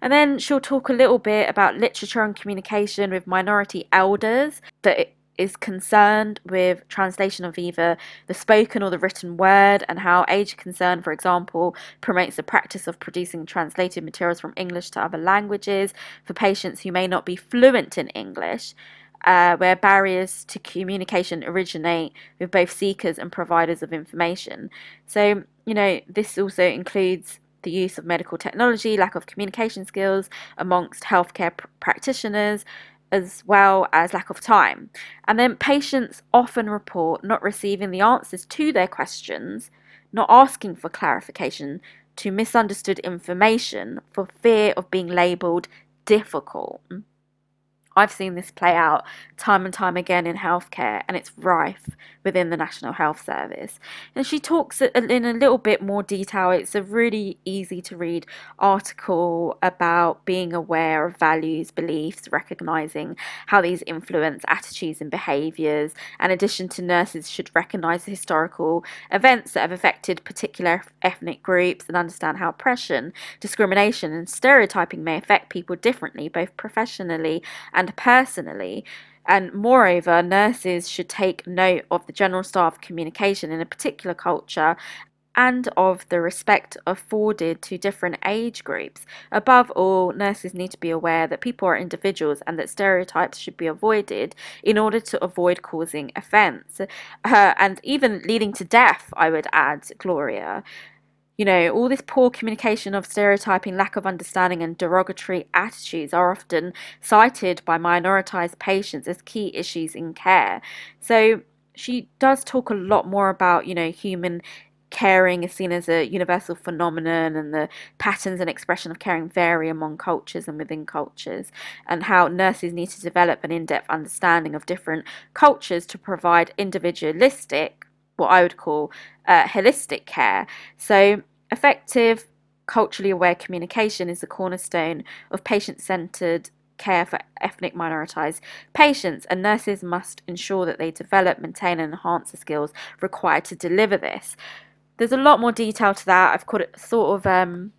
And then she'll talk a little bit about literature and communication with minority elders that is concerned with translation of either the spoken or the written word and how age concern for example promotes the practice of producing translated materials from english to other languages for patients who may not be fluent in english uh, where barriers to communication originate with both seekers and providers of information. So you know this also includes the use of medical technology, lack of communication skills amongst healthcare pr- practitioners, as well as lack of time. And then patients often report not receiving the answers to their questions, not asking for clarification, to misunderstood information for fear of being labelled difficult. I've seen this play out time and time again in healthcare, and it's rife within the National Health Service. And she talks in a little bit more detail. It's a really easy to read article about being aware of values, beliefs, recognizing how these influence attitudes and behaviors. In addition to nurses, should recognize the historical events that have affected particular ethnic groups and understand how oppression, discrimination, and stereotyping may affect people differently, both professionally and and personally. And moreover, nurses should take note of the general staff communication in a particular culture and of the respect afforded to different age groups. Above all, nurses need to be aware that people are individuals and that stereotypes should be avoided in order to avoid causing offence uh, and even leading to death, I would add, Gloria. You know, all this poor communication of stereotyping, lack of understanding, and derogatory attitudes are often cited by minoritized patients as key issues in care. So she does talk a lot more about, you know, human caring is seen as a universal phenomenon and the patterns and expression of caring vary among cultures and within cultures and how nurses need to develop an in-depth understanding of different cultures to provide individualistic what I would call uh, holistic care. So, effective, culturally aware communication is the cornerstone of patient centered care for ethnic minoritized patients, and nurses must ensure that they develop, maintain, and enhance the skills required to deliver this. There's a lot more detail to that. I've called it sort of um,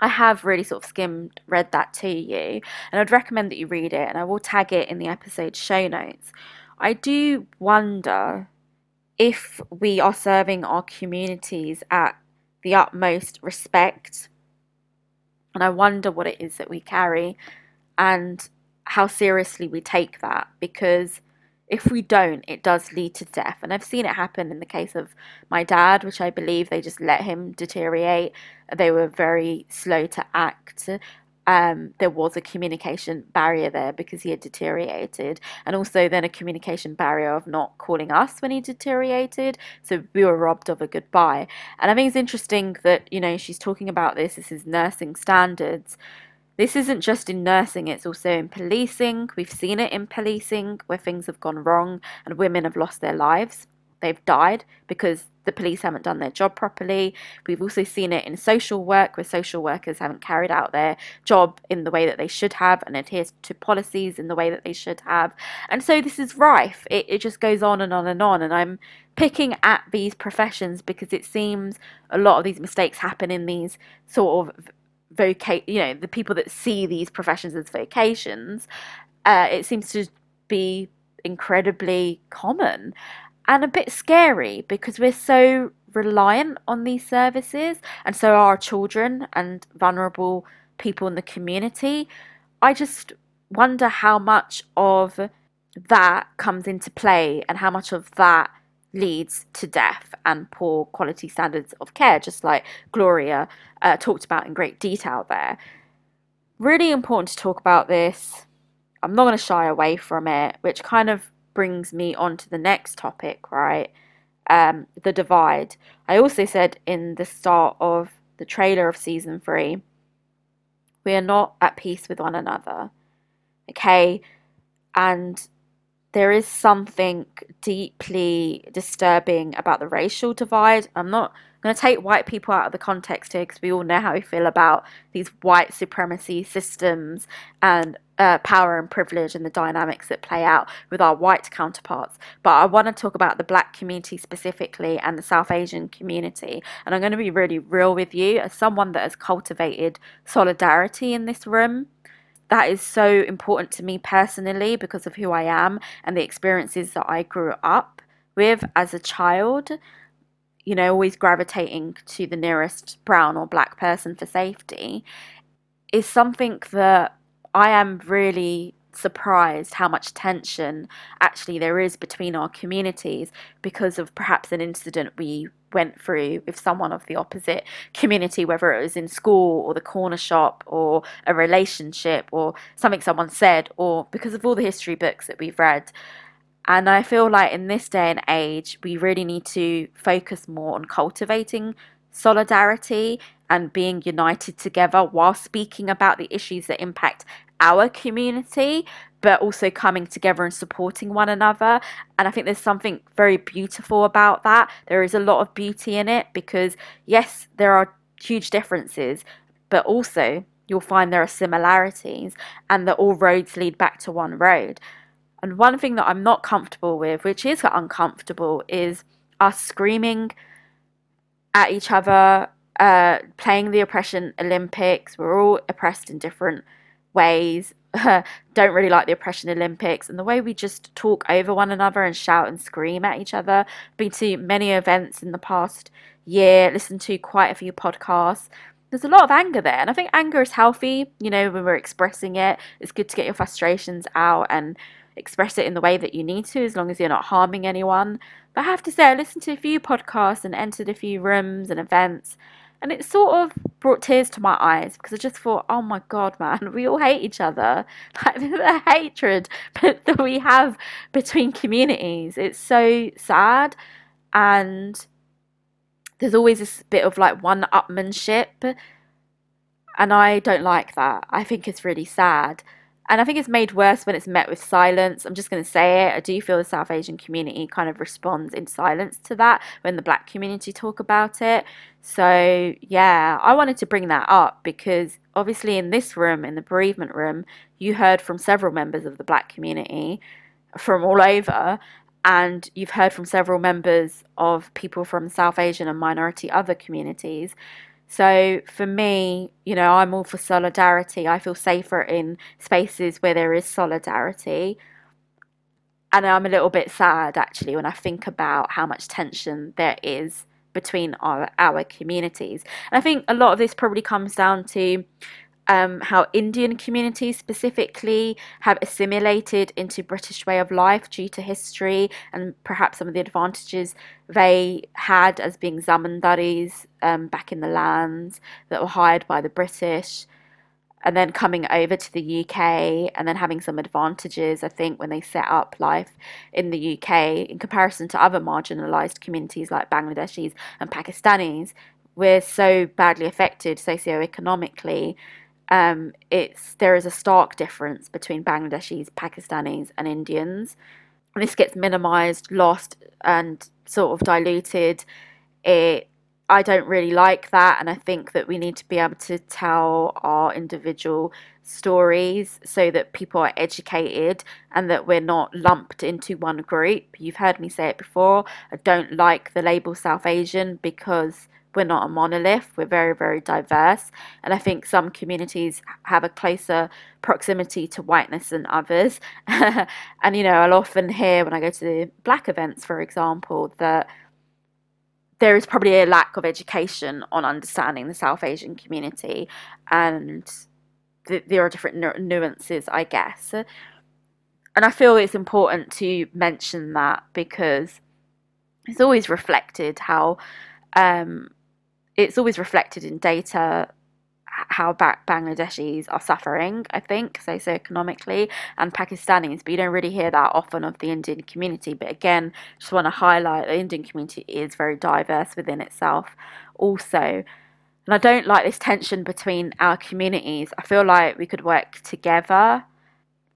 I have really sort of skimmed read that to you, and I'd recommend that you read it, and I will tag it in the episode show notes. I do wonder if we are serving our communities at the utmost respect. And I wonder what it is that we carry and how seriously we take that because if we don't, it does lead to death. And I've seen it happen in the case of my dad, which I believe they just let him deteriorate. They were very slow to act um, there was a communication barrier there because he had deteriorated, and also then a communication barrier of not calling us when he deteriorated. So we were robbed of a goodbye. And I think it's interesting that you know she's talking about this. This is nursing standards. This isn't just in nursing, it's also in policing. We've seen it in policing where things have gone wrong and women have lost their lives. They've died because the police haven't done their job properly. We've also seen it in social work where social workers haven't carried out their job in the way that they should have and adhere to policies in the way that they should have. And so this is rife. It, it just goes on and on and on. And I'm picking at these professions because it seems a lot of these mistakes happen in these sort of voca you know the people that see these professions as vocations uh, it seems to be incredibly common and a bit scary because we're so reliant on these services and so are children and vulnerable people in the community i just wonder how much of that comes into play and how much of that leads to death and poor quality standards of care, just like Gloria uh, talked about in great detail there. Really important to talk about this. I'm not going to shy away from it, which kind of brings me on to the next topic, right? Um, the divide. I also said in the start of the trailer of season three, we are not at peace with one another. Okay. And there is something deeply disturbing about the racial divide. I'm not going to take white people out of the context here because we all know how we feel about these white supremacy systems and uh, power and privilege and the dynamics that play out with our white counterparts. But I want to talk about the black community specifically and the South Asian community. And I'm going to be really real with you as someone that has cultivated solidarity in this room that is so important to me personally because of who I am and the experiences that I grew up with as a child. You know, always gravitating to the nearest brown or black person for safety is something that I am really surprised how much tension actually there is between our communities because of perhaps an incident we went through with someone of the opposite community, whether it was in school or the corner shop or a relationship or something someone said, or because of all the history books that we've read. And I feel like in this day and age, we really need to focus more on cultivating solidarity and being united together while speaking about the issues that impact our community, but also coming together and supporting one another. And I think there's something very beautiful about that. There is a lot of beauty in it because, yes, there are huge differences, but also you'll find there are similarities and that all roads lead back to one road. And one thing that I'm not comfortable with, which is uncomfortable, is us screaming at each other, uh, playing the oppression Olympics. We're all oppressed in different ways <laughs> don't really like the oppression Olympics and the way we just talk over one another and shout and scream at each other. Been to many events in the past year, listened to quite a few podcasts. There's a lot of anger there, and I think anger is healthy. You know, when we're expressing it, it's good to get your frustrations out and express it in the way that you need to, as long as you're not harming anyone. But I have to say, I listened to a few podcasts and entered a few rooms and events, and it sort of brought tears to my eyes because I just thought, oh my god, man, <laughs> we all hate each other. <laughs> Like <laughs> the hatred that we have between communities, it's so sad. And there's always this bit of like one upmanship. And I don't like that. I think it's really sad. And I think it's made worse when it's met with silence. I'm just going to say it. I do feel the South Asian community kind of responds in silence to that when the black community talk about it. So, yeah, I wanted to bring that up because obviously in this room, in the bereavement room, you heard from several members of the black community from all over. And you've heard from several members of people from South Asian and minority other communities. So for me, you know, I'm all for solidarity. I feel safer in spaces where there is solidarity. And I'm a little bit sad actually when I think about how much tension there is between our, our communities. And I think a lot of this probably comes down to um, how Indian communities specifically have assimilated into British way of life due to history and perhaps some of the advantages they had as being zamindaris um, back in the lands that were hired by the British. And then coming over to the UK and then having some advantages, I think, when they set up life in the UK in comparison to other marginalised communities like Bangladeshis and Pakistanis, we're so badly affected socioeconomically um, it's there is a stark difference between Bangladeshis, Pakistanis, and Indians. And this gets minimized, lost, and sort of diluted it I don't really like that, and I think that we need to be able to tell our individual stories so that people are educated and that we're not lumped into one group. You've heard me say it before. I don't like the label South Asian because we're not a monolith. We're very, very diverse. And I think some communities have a closer proximity to whiteness than others. <laughs> and, you know, I'll often hear when I go to the black events, for example, that there is probably a lack of education on understanding the South Asian community, and th- there are different nu- nuances, I guess. And I feel it's important to mention that because it's always reflected how um, it's always reflected in data how Bangladeshis are suffering, I think, socioeconomically, and Pakistanis, but you don't really hear that often of the Indian community. But again, just want to highlight the Indian community is very diverse within itself, also. And I don't like this tension between our communities. I feel like we could work together,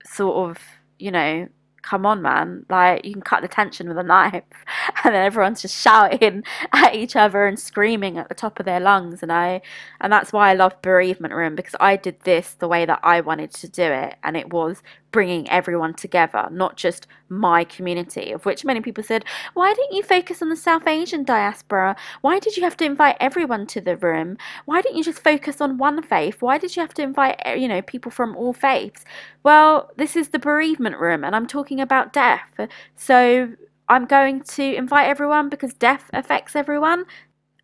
sort of, you know, come on, man. Like, you can cut the tension with a knife. <laughs> And then everyone's just shouting <laughs> at each other and screaming at the top of their lungs. And I, and that's why I love Bereavement Room because I did this the way that I wanted to do it. And it was bringing everyone together, not just my community, of which many people said, Why didn't you focus on the South Asian diaspora? Why did you have to invite everyone to the room? Why didn't you just focus on one faith? Why did you have to invite, eh, you know, people from all faiths? Well, this is the bereavement room, and I'm talking about death. So I'm going to invite everyone because death affects everyone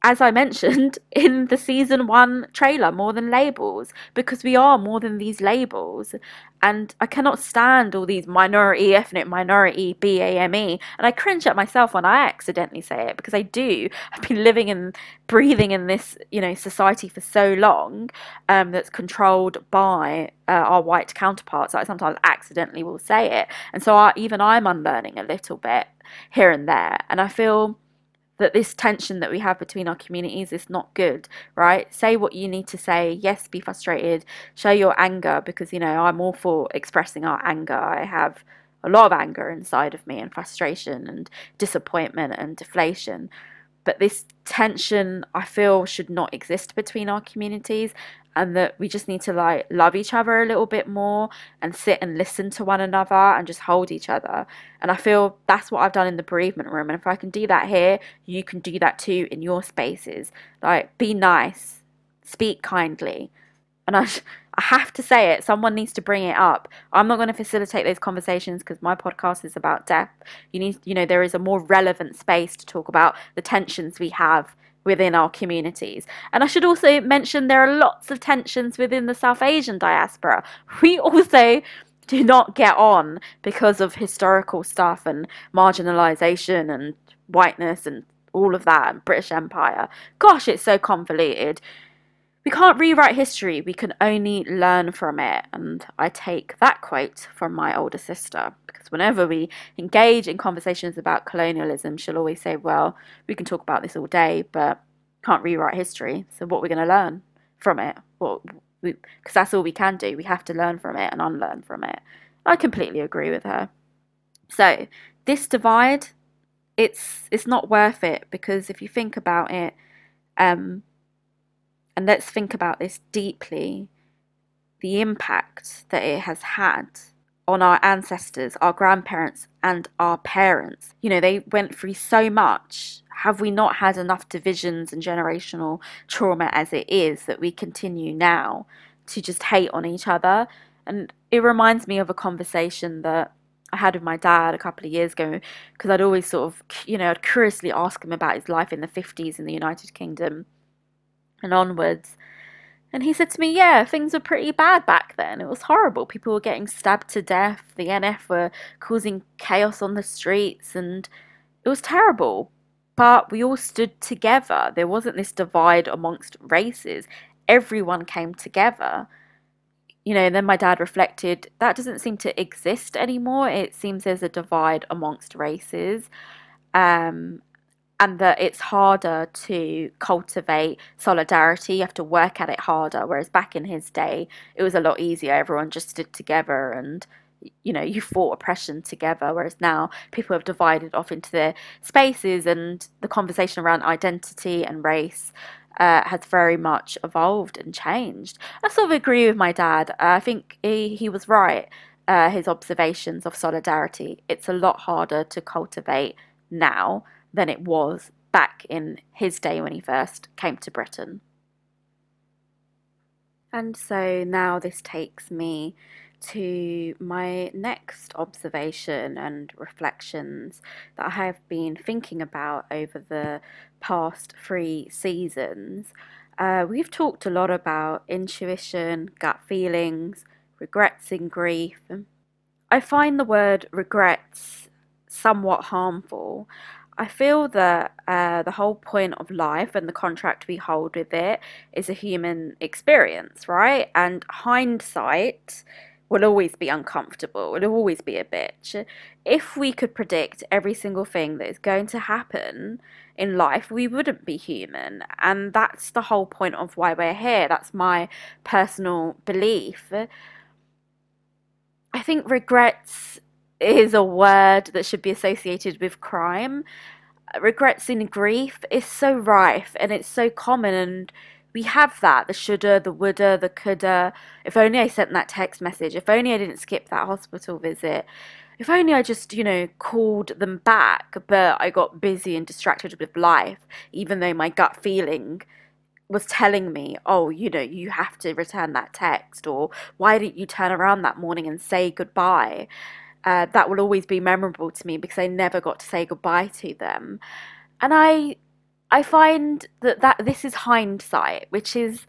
as I mentioned <laughs> in the season one trailer, more than labels, because we are more than these labels. And I cannot stand all these minority, ethnic minority, BAME. And I cringe at myself when I accidentally say it because I do. I've been living and breathing in this, you know, society for so long um, that's controlled by uh, our white counterparts. I sometimes accidentally will say it. And so I, even I'm unlearning a little bit here and there. And I feel that this tension that we have between our communities is not good, right? Say what you need to say. Yes, be frustrated. Show your anger because, you know, I'm all for expressing our anger. I have a lot of anger inside of me and frustration and disappointment and deflation. But this tension, I feel, should not exist between our communities and that we just need to like love each other a little bit more and sit and listen to one another and just hold each other. And I feel that's what I've done in the bereavement room. And if I can do that here, you can do that too in your spaces. Like, be nice, speak kindly. And I, I have to say it, someone needs to bring it up. I'm not going to facilitate those conversations because my podcast is about death. You need, you know, there is a more relevant space to talk about the tensions we have within our communities. And I should also mention there are lots of tensions within the South Asian diaspora. We also do not get on because of historical stuff and marginalization and whiteness and all of that and British Empire. Gosh, it's so convoluted. We can't rewrite history, we can only learn from it. And I take that quote from my older sister because whenever we engage in conversations about colonialism, she'll always say, Well, we can talk about this all day, but can't rewrite history. So, what we're going to learn from it? Well, because that's all we can do. We have to learn from it and unlearn from it. I completely agree with her. So, this divide, it's it's not worth it because if you think about it, um, and let's think about this deeply the impact that it has had on our ancestors, our grandparents, and our parents. You know, they went through so much. Have we not had enough divisions and generational trauma as it is that we continue now to just hate on each other? And it reminds me of a conversation that I had with my dad a couple of years ago because I'd always sort of, you know, I'd curiously ask him about his life in the 50s in the United Kingdom and onwards. And he said to me, Yeah, things were pretty bad back then. It was horrible. People were getting stabbed to death. The NF were causing chaos on the streets, and it was terrible. But we all stood together. There wasn't this divide amongst races. Everyone came together. You know, then my dad reflected, that doesn't seem to exist anymore. It seems there's a divide amongst races. Um, and that it's harder to cultivate solidarity. You have to work at it harder. Whereas back in his day, it was a lot easier. Everyone just stood together and you know, you fought oppression together, whereas now people have divided off into their spaces, and the conversation around identity and race uh, has very much evolved and changed. I sort of agree with my dad. Uh, I think he, he was right. Uh, his observations of solidarity. It's a lot harder to cultivate now than it was back in his day when he first came to Britain. And so now this takes me to my next observation and reflections that I have been thinking about over the past three seasons. Uh, we've talked a lot about intuition, gut feelings, regrets, and grief. I find the word regrets somewhat harmful. I feel that uh, the whole point of life and the contract we hold with it is a human experience, right? And hindsight will always be uncomfortable, it'll always be a bitch. If we could predict every single thing that is going to happen in life, we wouldn't be human. And that's the whole point of why we're here. That's my personal belief. I think regrets is a word that should be associated with crime. Regrets and grief is so rife and it's so common and we have that the shoulda, the woulda, the coulda. If only I sent that text message. If only I didn't skip that hospital visit. If only I just, you know, called them back, but I got busy and distracted with life, even though my gut feeling was telling me, oh, you know, you have to return that text, or why didn't you turn around that morning and say goodbye? Uh, that will always be memorable to me because I never got to say goodbye to them. And I I find that, that this is hindsight, which is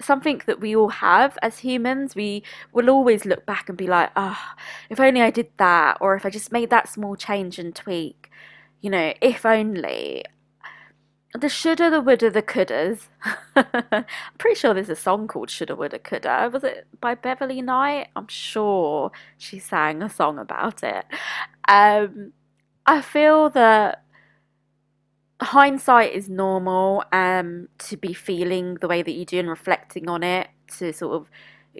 something that we all have as humans. We will always look back and be like, ah, oh, if only I did that, or if I just made that small change and tweak, you know, if only. The shoulda, the woulda, the couldas. <laughs> I'm pretty sure there's a song called Shoulda, Woulda, Coulda. Was it by Beverley Knight? I'm sure she sang a song about it. Um, I feel that hindsight is normal um, to be feeling the way that you do and reflecting on it to sort of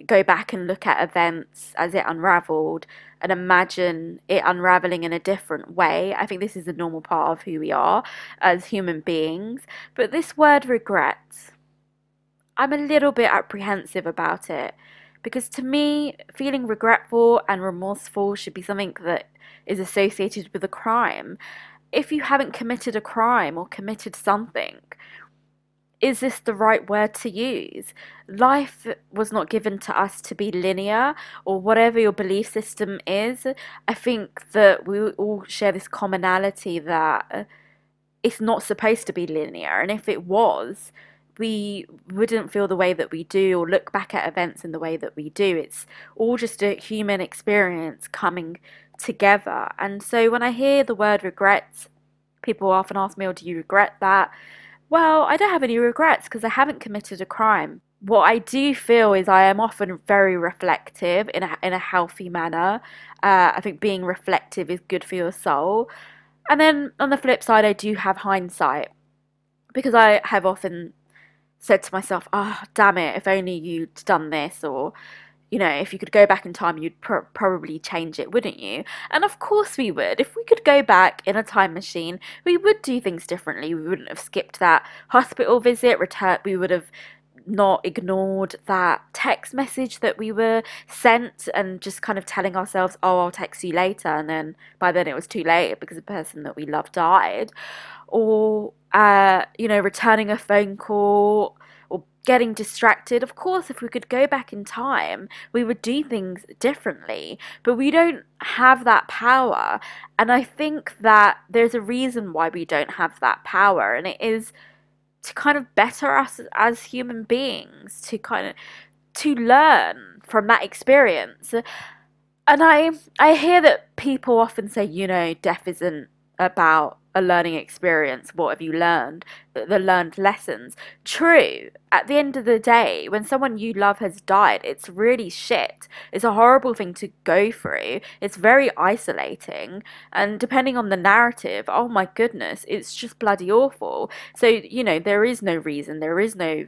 go back and look at events as it unraveled and imagine it unraveling in a different way. I think this is a normal part of who we are as human beings. But this word regret, I'm a little bit apprehensive about it because to me, feeling regretful and remorseful should be something that is associated with a crime if you haven't committed a crime or committed something, is this the right word to use? Life was not given to us to be linear or whatever your belief system is. I think that we all share this commonality that it's not supposed to be linear. And if it was, we wouldn't feel the way that we do or look back at events in the way that we do. It's all just a human experience coming together. And so when I hear the word regrets, people often ask me, Oh, do you regret that? Well, I don't have any regrets because I haven't committed a crime. What I do feel is I am often very reflective in a, in a healthy manner. Uh, I think being reflective is good for your soul. And then on the flip side, I do have hindsight because I have often said to myself, oh, damn it, if only you'd done this, or you know, if you could go back in time, you'd pr- probably change it, wouldn't you? And of course we would. If we could go back in a time machine, we would do things differently. We wouldn't have skipped that hospital visit, return. We would have not ignored that text message that we were sent and just kind of telling ourselves, oh, I'll text you later. And then by then it was too late because the person that we loved died. Or, uh, you know, returning a phone call getting distracted. Of course, if we could go back in time, we would do things differently, but we don't have that power. And I think that there's a reason why we don't have that power, and it is to kind of better us as human beings, to kind of to learn from that experience. And I I hear that people often say, you know, death isn't about a learning experience. What have you learned? The, learned lessons. True. At the end of the day, when someone you love has died, it's really shit. It's a horrible thing to go through. It's very isolating. And depending on the narrative, oh my goodness, it's just bloody awful. So, you know, there is no reason, there is no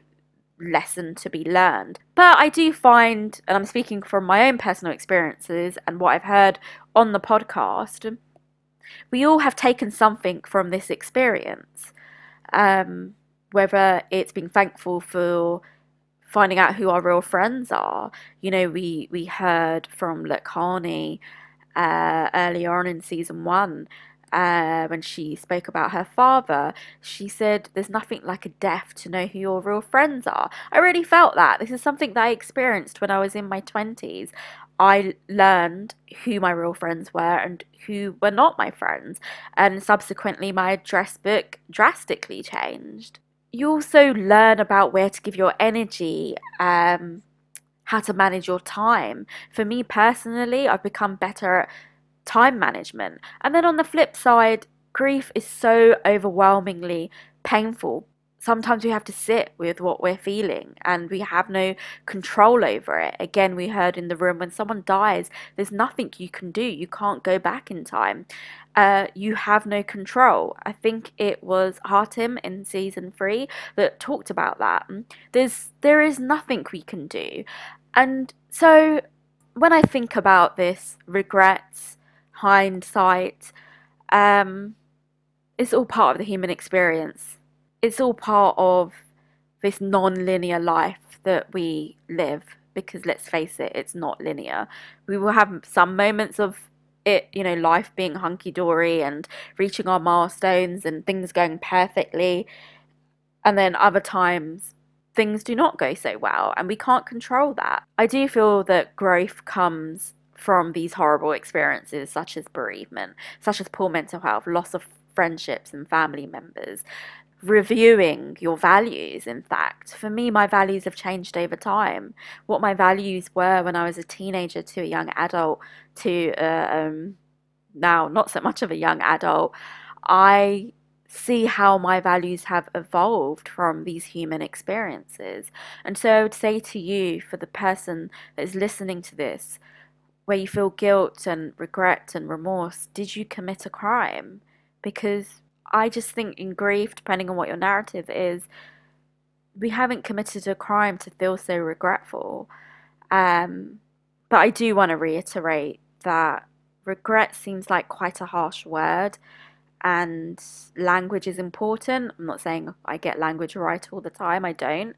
lesson to be learned. But I do find, and I'm speaking from my own personal experiences and what I've heard on the podcast, we all have taken something from this experience. Um, whether it's being thankful for finding out who our real friends are. You know, we we heard from Lakani uh, earlier on in season one uh, when she spoke about her father, she said, There's nothing like a death to know who your real friends are. I really felt that. This is something that I experienced when I was in my 20s. I learned who my real friends were and who were not my friends, and subsequently, my address book drastically changed. You also learn about where to give your energy. Um, how to manage your time. For me personally, I've become better at time management. And then on the flip side, grief is so overwhelmingly painful. Sometimes we have to sit with what we're feeling and we have no control over it. Again, we heard in the room when someone dies, there's nothing you can do. You can't go back in time. Uh, you have no control. I think it was Hatim in season three that talked about that. There's there is nothing we can do, and so when I think about this, regrets, hindsight. Um, it's all part of the human experience. It's all part of this non linear life that we live because let's face it, it's not linear. We will have some moments of it, you know, life being hunky dory and reaching our milestones and things going perfectly. And then other times things do not go so well and we can't control that. I do feel that growth comes from these horrible experiences, such as bereavement, such as poor mental health, loss of friendships and family members, reviewing your values, in fact. For me, my values have changed over time. What my values were when I was a teenager to a young adult to uh, um, now not so much of a young adult, I see how my values have evolved from these human experiences. And so I would say to you, for the person that is listening to this, where you feel guilt and regret and remorse, did you commit a crime? Because I just think in grief, depending on what your narrative is, we haven't committed a crime to feel so regretful. Um, but I do want to reiterate that regret seems like quite a harsh word and language is important. I'm not saying I get language right all the time, I don't.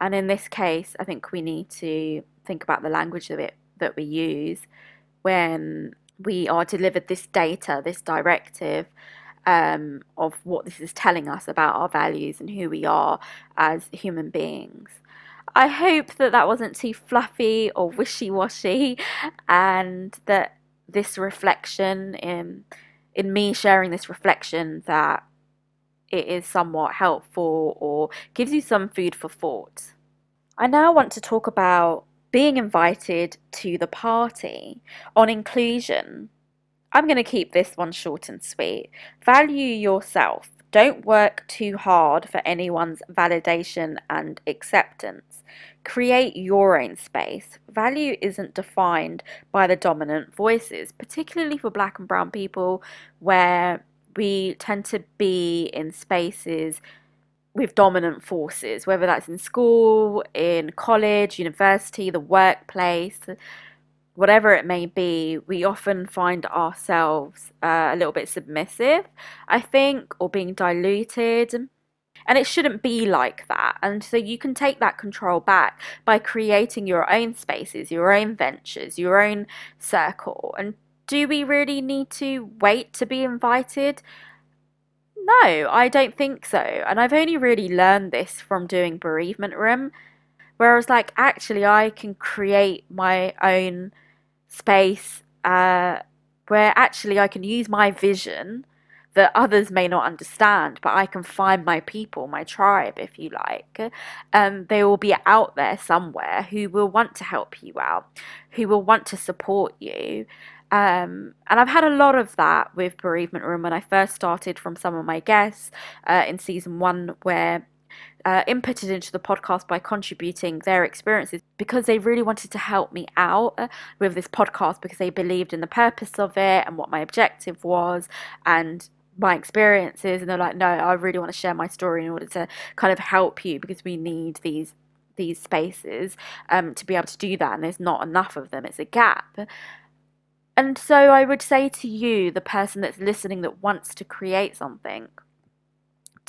And in this case, I think we need to think about the language of it that we use when we are delivered this data, this directive um, of what this is telling us about our values and who we are as human beings. I hope that that wasn't too fluffy or wishy washy, and that this reflection in in me sharing this reflection that it is somewhat helpful or gives you some food for thought. I now want to talk about being invited to the party, on inclusion. I'm going to keep this one short and sweet. Value yourself. Don't work too hard for anyone's validation and acceptance. Create your own space. Value isn't defined by the dominant voices, particularly for black and brown people, where we tend to be in spaces with dominant forces, whether that's in school, in college, university, the workplace, whatever it may be, we often find ourselves uh, a little bit submissive, I think, or being diluted. And it shouldn't be like that. And so you can take that control back by creating your own spaces, your own ventures, your own circle. And do we really need to wait to be invited? No, I don't think so. And I've only really learned this from doing Bereavement Room, where I was like, actually, I can create my own space uh, where actually I can use my vision that others may not understand, but I can find my people, my tribe, if you like. Um, they will be out there somewhere who will want to help you out, who will want to support you. Um, and I've had a lot of that with Bereavement Room when I first started from some of my guests uh, in season one, where uh, inputted into the podcast by contributing their experiences because they really wanted to help me out uh, with this podcast because they believed in the purpose of it and what my objective was and my experiences. And they're like, no, I really want to share my story in order to kind of help you because we need these these spaces um, to be able to do that, and there's not enough of them. It's a gap. And so I would say to you, the person that's listening that wants to create something,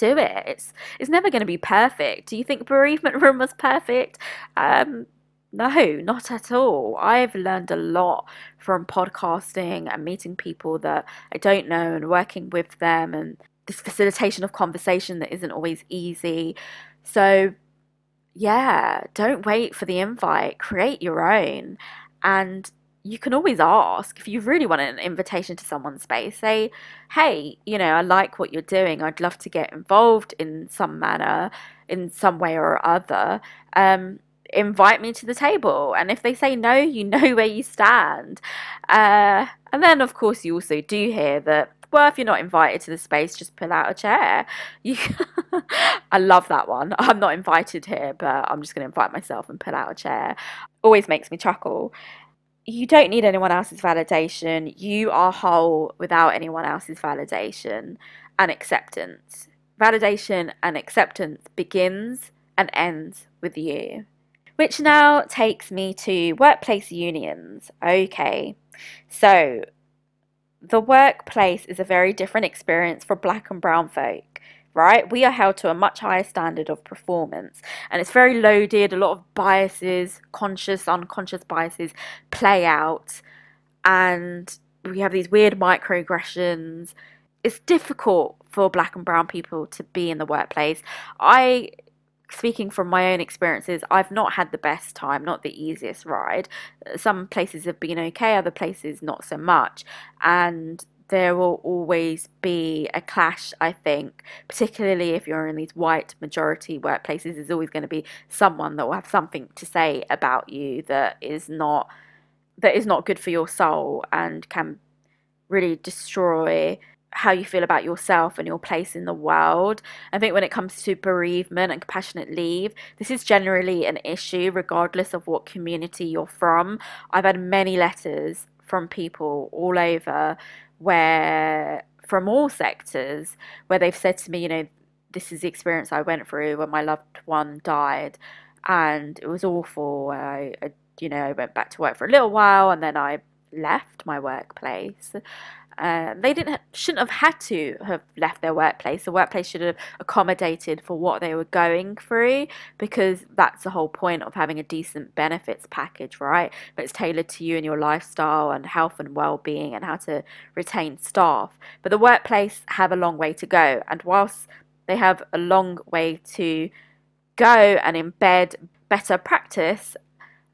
do it. It's it's never going to be perfect. Do you think bereavement <laughs> room was perfect? Um, no, not at all. I've learned a lot from podcasting and meeting people that I don't know and working with them and this facilitation of conversation that isn't always easy. So, yeah, don't wait for the invite, create your own. And you can always ask if you really want an invitation to someone's space say hey you know i like what you're doing i'd love to get involved in some manner in some way or other um, invite me to the table and if they say no you <laughs> know where you stand uh, and then of course you also do hear that well, if you're not invited to the space, just pull out a chair. <laughs> You, <laughs> I love that one. I'm not invited here, but I'm just going to invite myself and pull out a chair. Always makes me chuckle you don't need anyone else's validation. You are whole without anyone else's validation and acceptance. Validation and acceptance begins and ends with you. Which now takes me to workplace unions. Okay, so the workplace is a very different experience for black and brown folk right? We are held to a much higher standard of performance. And it's very loaded, a lot of biases, conscious, unconscious biases play out. And we have these weird microaggressions. It's difficult for black and brown people to be in the workplace. I speaking from my own experiences, I've not had the best time, not the easiest ride. Some places have been okay, other places not so much. And there will always be a clash, I think, particularly if you're in these white majority workplaces, there's always going to be someone that will have something to say about you that is not that is not good for your soul and can really destroy how you feel about yourself and your place in the world. I think when it comes to bereavement and compassionate leave, this is generally an issue regardless of what community you're from. I've had many letters from people all over where from all sectors where they've said to me, you know, this is the experience I went through when my loved one died, and it was awful. I, I you know, I went back to work for a little while, and then I left my workplace, uh, they didn't shouldn't have had to have left their workplace. The workplace should have accommodated for what they were going through because that's the whole point of having a decent benefits package, right? But it's tailored to you and your lifestyle and health and well-being and how to retain staff. But the workplace have a long way to go, and whilst they have a long way to go and embed better practice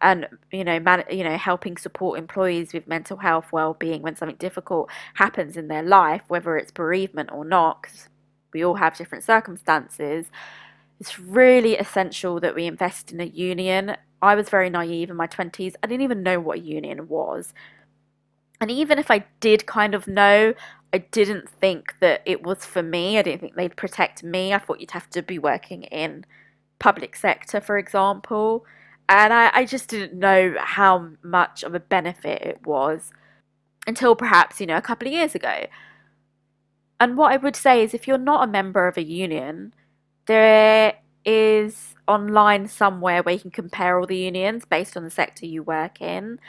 and you know man, you know helping support employees with mental health well-being when something difficult happens in their life whether it's bereavement or not because we all have different circumstances it's really essential that we invest in a union. I was very naive in my 20s i didn't even know what a union was. And even if i did kind of know i didn't think that it was for me. I didn't think they'd protect me. I thought you'd have to be working in public sector for example and I, I just didn't know how much of a benefit it was until perhaps, you know, a couple of years ago. And what I would say is if you're not a member of a union, there is online somewhere where you can compare all the unions based on the sector you work in.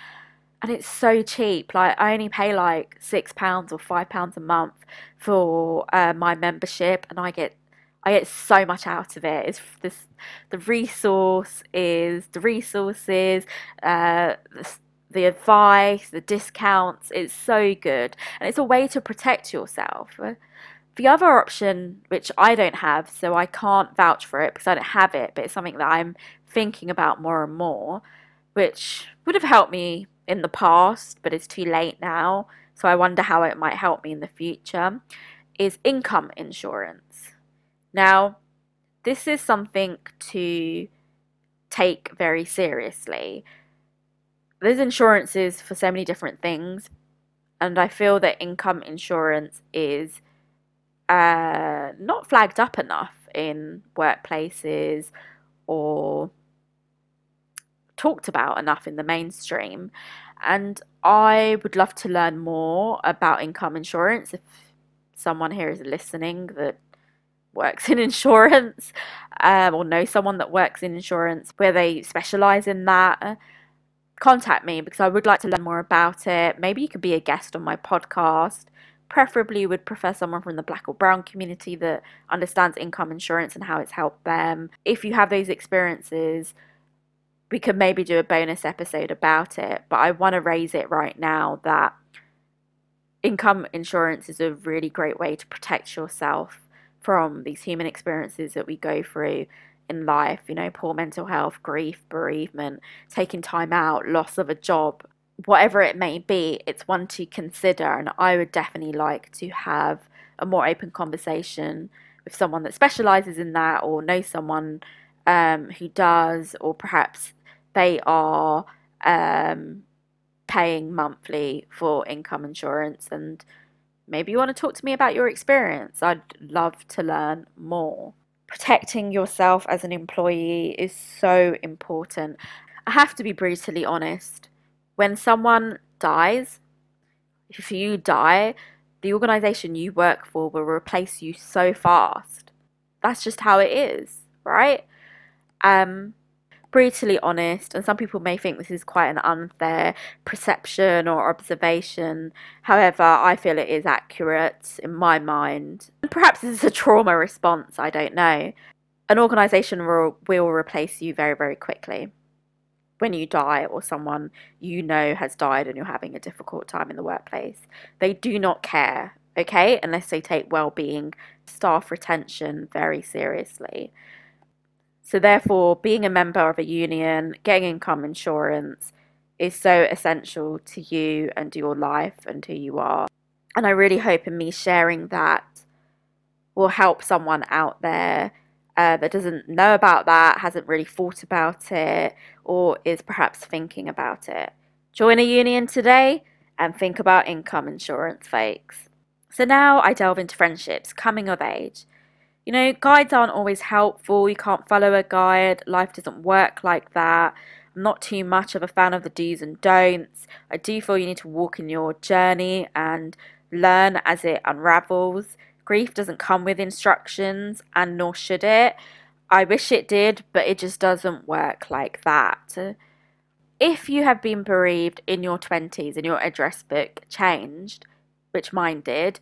And it's so cheap. Like I only pay like six pounds or five pounds a month for uh, my membership, and I get I get so much out of it. It's this the resource is the resources, uh, the, the advice, the discounts. It's so good, and it's a way to protect yourself. The other option, which I don't have, so I can't vouch for it because I don't have it, but it's something that I'm thinking about more and more, which would have helped me in the past, but it's too late now. So I wonder how it might help me in the future, is income insurance. Now, this is something to take very seriously. There's insurances for so many different things, and I feel that income insurance is uh, not flagged up enough in workplaces or talked about enough in the mainstream. And I would love to learn more about income insurance if someone here is listening that works in <laughs> insurance. um, or know someone that works in insurance where they specialize in that, contact me because I would like to learn more about it. Maybe you could be a guest on my podcast. Preferably, would prefer someone from the black or brown community that understands income insurance and how it's helped them. If you have those experiences, we could maybe do a bonus episode about it. But I want to raise it right now that income insurance is a really great way to protect yourself from these human experiences that we go through in life, you know, poor mental health, grief, bereavement, taking time out, loss of a job, whatever it may be, it's one to consider. And I would definitely like to have a more open conversation with someone that specializes in that or knows someone um, who does, or perhaps they are um, paying monthly for income insurance and maybe you want to talk to me about your experience. I'd love to learn more. Protecting yourself as an employee is so important. I have to be brutally honest. When someone dies, if you die, the organization you work for will replace you so fast. That's just how it is, right? Um, brutally honest, and some people may think this is quite an unfair perception or observation. However, I feel it is accurate in my mind. And perhaps this is a trauma response, I don't know. An organization will, will replace you very, very quickly when you die or someone you know has died and you're having a difficult time in the workplace. They do not care, okay, unless they take well being, staff retention very seriously. So, therefore, being a member of a union, getting income insurance is so essential to you and to your life and who you are. And I really hope in me sharing that will help someone out there uh, that doesn't know about that, hasn't really thought about it, or is perhaps thinking about it. Join a union today and think about income insurance, fakes. So now I delve into friendships, coming of age. You know, guides aren't always helpful. You can't follow a guide. Life doesn't work like that. I'm not too much of a fan of the do's and don'ts. I do feel you need to walk in your journey and learn as it unravels. Grief doesn't come with instructions, and nor should it. I wish it did, but it just doesn't work like that. If you have been bereaved in your 20s and your address book changed, which mine did,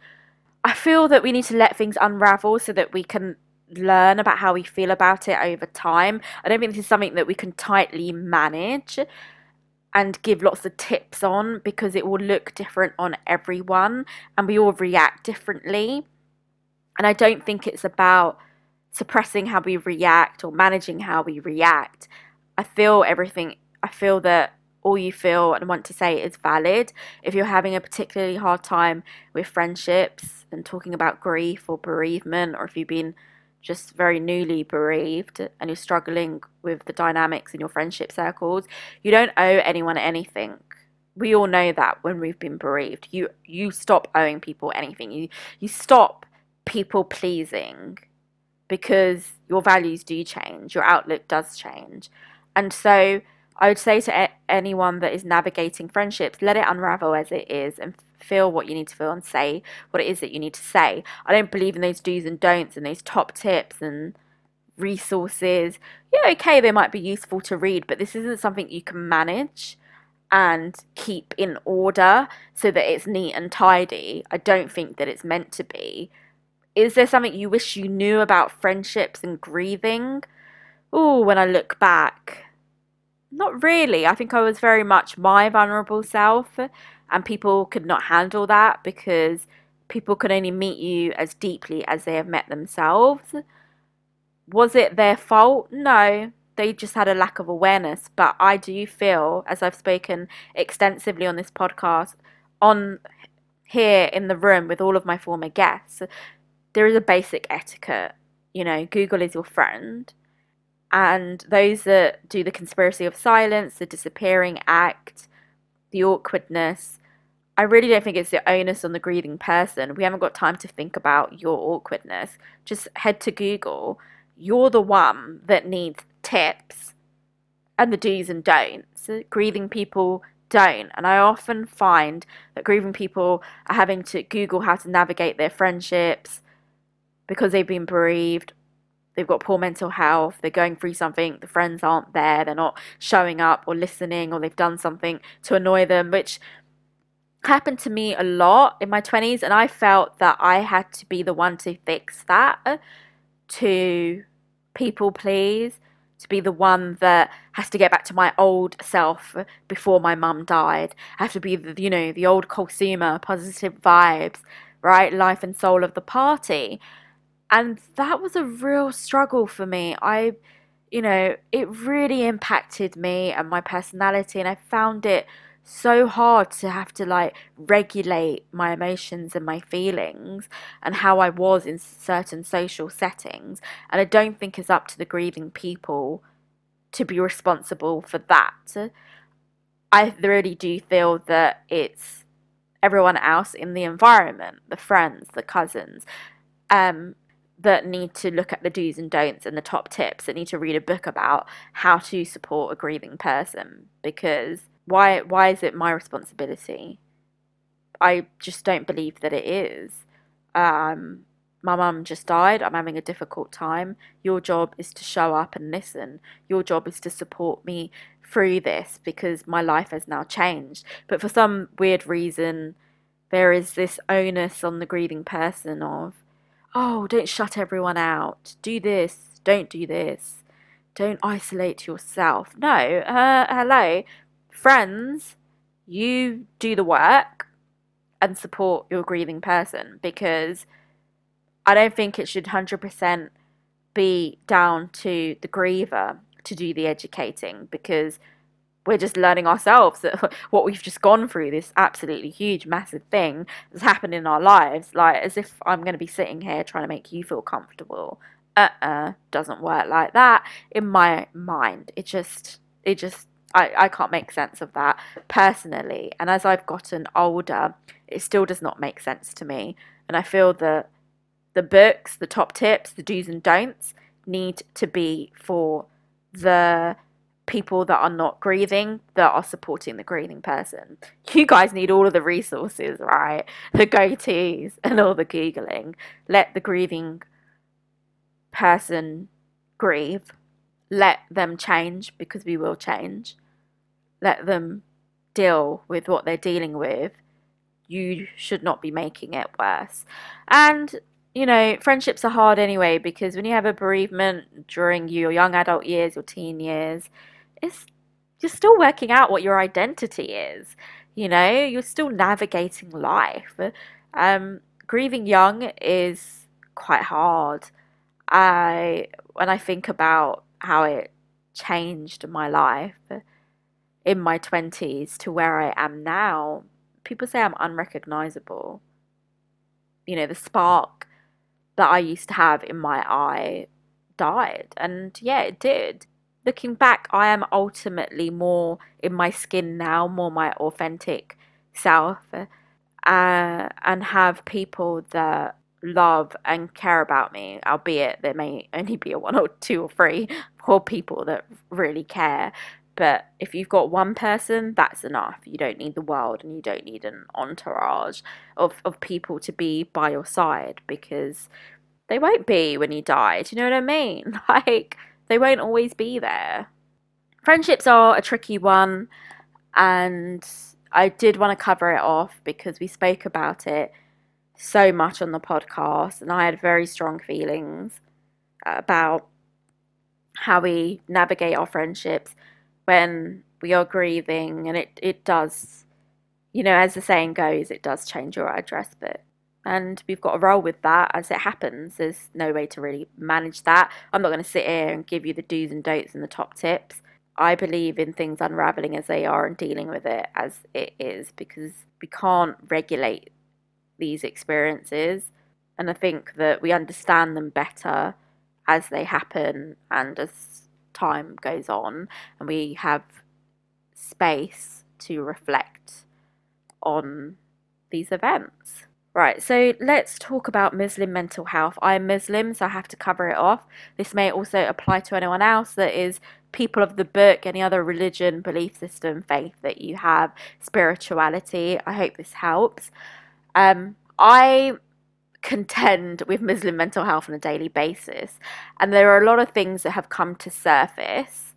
I feel that we need to let things unravel so that we can learn about how we feel about it over time. I don't think this is something that we can tightly manage and give lots of tips on because it will look different on everyone and we all react differently. And I don't think it's about suppressing how we react or managing how we react. I feel everything, I feel that all you feel and want to say is valid. If you're having a particularly hard time with friendships and talking about grief or bereavement, or if you've been just very newly bereaved and you're struggling with the dynamics in your friendship circles, you don't owe anyone anything. We all know that when we've been bereaved, you you stop owing people anything. You you stop people pleasing because your values do change, your outlook does change. And so I would say to anyone that is navigating friendships, let it unravel as it is and feel what you need to feel and say what it is that you need to say. I don't believe in those do's and don'ts and those top tips and resources. Yeah, okay, they might be useful to read, but this isn't something you can manage and keep in order so that it's neat and tidy. I don't think that it's meant to be. Is there something you wish you knew about friendships and grieving? Oh, when I look back, not really. I think I was very much my vulnerable self, and people could not handle that because people can only meet you as deeply as they have met themselves. Was it their fault? No. They just had a lack of awareness. But I do feel, as I've spoken extensively on this podcast, on here in the room with all of my former guests, there is a basic etiquette. You know, Google is your friend and those that do the conspiracy of silence, the disappearing act, the awkwardness, I really don't think it's the onus on the grieving person. We haven't got time to think about your awkwardness. Just head to Google. You're the one that needs tips and the do's and don'ts. Grieving people don't. And I often find that grieving people are having to Google how to navigate their friendships because they've been bereaved they've got poor mental health, they're going through something, the friends aren't there, they're not showing up or listening, or they've done something to annoy them, which happened to me a lot in my 20s. And I felt that I had to be the one to fix that, to people please, to be the one that has to get back to my old self before my mum died. I have to be, the, you know, the old consumer, positive vibes, right? Life and soul of the party and that was a real struggle for me. I, you know, it really impacted me and my personality, and I found it so hard to have to like regulate my emotions and my feelings and how I was in certain social settings. And I don't think it's up to the grieving people to be responsible for that. I really do feel that it's everyone else in the environment, the friends, the cousins, um, that need to look at the do's and don'ts and the top tips that need to read a book about how to support a grieving person because why why is it my responsibility? I just don't believe that it is. Um, my mum just died. I'm having a difficult time. Your job is to show up and listen. Your job is to support me through this because my life has now changed. But for some weird reason there is this onus on the grieving person of oh, don't shut everyone out. Do this. Don't do this. Don't isolate yourself. No, uh, hello, friends, you do the work and support your grieving person because I don't think it should 100% be down to the griever to do the educating because we're just learning ourselves that <laughs> what we've just gone through this absolutely huge massive thing that's happened in our lives like as if i'm going to be sitting here trying to make you feel comfortable. Uh-uh doesn't work like that. In my mind it just it just I, I can't make sense of that personally. And as i've gotten older it still does not make sense to me. And i feel that the books the top tips the do's and don'ts need to be for the people that are not grieving that are supporting the grieving person. You guys need all of the resources, right? The go tos and all the Googling. Let the grieving person grieve. Let them change because we will change. Let them deal with what they're dealing with. You should not be making it worse. And you know, friendships are hard anyway because when you have a bereavement during your young adult years, your teen years, it's you're still working out what your identity is. You know, you're still navigating life. Um, grieving young is quite hard. I when I think about how it changed my life in my 20s to where I am now, people say I'm unrecognizable. You know, the spark that I used to have in my eye died. And yeah, it did looking back, I am ultimately more in my skin now, more my authentic self, uh, and have people that love and care about me, albeit there may only be a one or two or three poor people that really care. But if you've got one person, that's enough. You don't need the world and you don't need an entourage of, of people to be by your side because they won't be when you die. Do you know what I mean? <laughs> Like, they won't always be there. Friendships are a tricky one, and I did want to cover it off because we spoke about it so much on the podcast, and I had very strong feelings about how we navigate our friendships when we are grieving, and it, it does, you know, as the saying goes, it does change your address book and we've got to roll with that as it happens. There's no way to really manage that. I'm not going to sit here and give you the do's and don'ts and the top tips. I believe in things unraveling as they are and dealing with it as it is because we can't regulate these experiences. And I think that we understand them better as they happen and as time goes on, and we have space to reflect on these events. Right, so let's talk about Muslim mental health. I'm Muslim, so I have to cover it off. This may also apply to anyone else that is people of the book, any other religion, belief system, faith that you have, spirituality. I hope this helps. Um, I contend with Muslim mental health on a daily basis. And there are a lot of things that have come to surface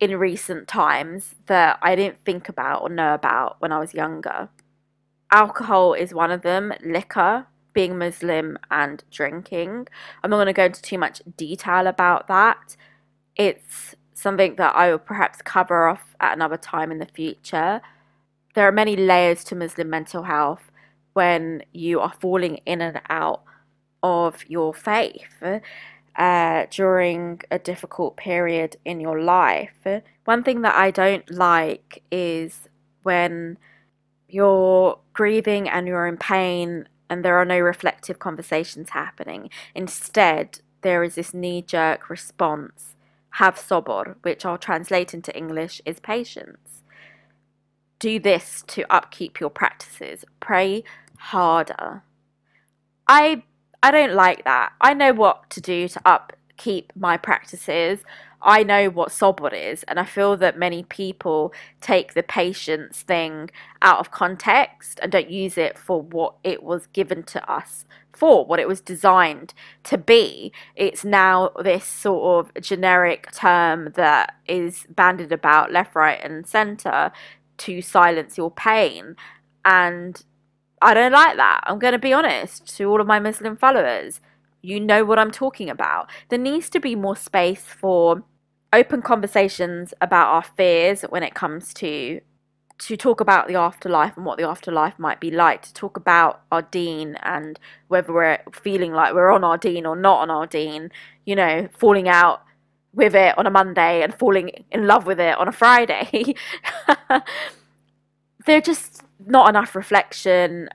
in recent times that I didn't think about or know about when I was younger. Alcohol is one of them, liquor, being Muslim, and drinking. I'm not going to go into too much detail about that. It's something that I will perhaps cover off at another time in the future. There are many layers to Muslim mental health when you are falling in and out of your faith uh, during a difficult period in your life. One thing that I don't like is when you're grieving and you're in pain and there are no reflective conversations happening. Instead, there is this knee jerk response, have sabr, which I'll translate into English is patience. Do this to upkeep your practices. Pray harder. I I don't like that. I know what to do to upkeep my practices. I know what sabr is, and I feel that many people take the patience thing out of context and don't use it for what it was given to us for, what it was designed to be. It's now this sort of generic term that is banded about left, right, and center to silence your pain. And I don't like that. I'm going to be honest to all of my Muslim followers. You know what I'm talking about. There needs to be more space for open conversations about our fears when it comes to to talk about the afterlife and what the afterlife might be like, to talk about our deen and whether we're feeling like we're on our deen or not on our deen you know, falling out with it on a Monday and falling in love with it on a Friday. <laughs> They're just not enough reflection.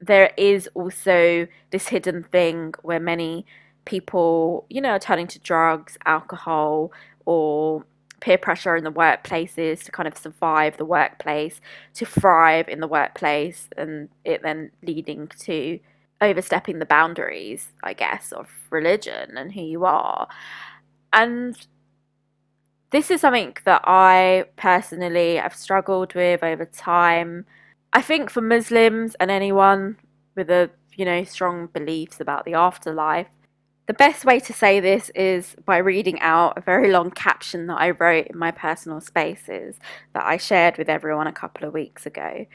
There is also this hidden thing where many people, you know, are turning to drugs, alcohol, or peer pressure in the workplaces to kind of survive the workplace, to thrive in the workplace, and it then leading to overstepping the boundaries, I guess, of religion and who you are. And this is something that I personally have struggled with over time. I think for Muslims and anyone with a you know strong beliefs about the afterlife, the best way to say this is by reading out a very long caption that I wrote in my personal spaces that I shared with everyone a couple of weeks ago.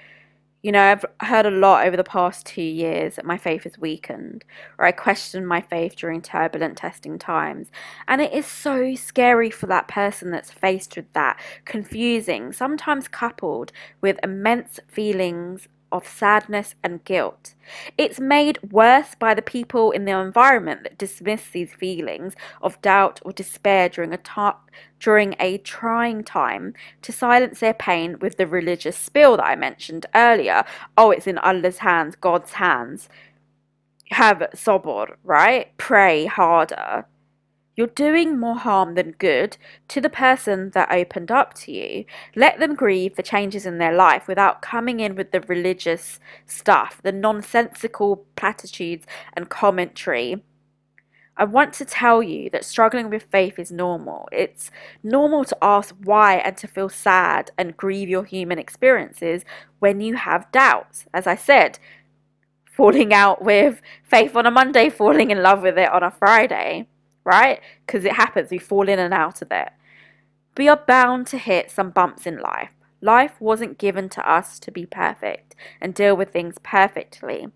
You know, I've heard a lot over the past two years that my faith has weakened, or I question my faith during turbulent testing times. And it is so scary for that person that's faced with that, confusing, sometimes coupled with immense feelings of sadness and guilt. It's made worse by the people in the environment that dismiss these feelings of doubt or despair during a ta- during a trying time to silence their pain with the religious spiel that I mentioned earlier. Oh, it's in Allah's hands, God's hands. Have sabr, right? Pray harder. You're doing more harm than good to the person that opened up to you. Let them grieve the changes in their life without coming in with the religious stuff, the nonsensical platitudes and commentary. I want to tell you that struggling with faith is normal. It's normal to ask why and to feel sad and grieve your human experiences when you have doubts. As I said, falling out with faith on a Monday, falling in love with it on a Friday right? Because it happens, we fall in and out of it. We are bound to hit some bumps in life. Life wasn't given to us to be perfect and deal with things perfectly.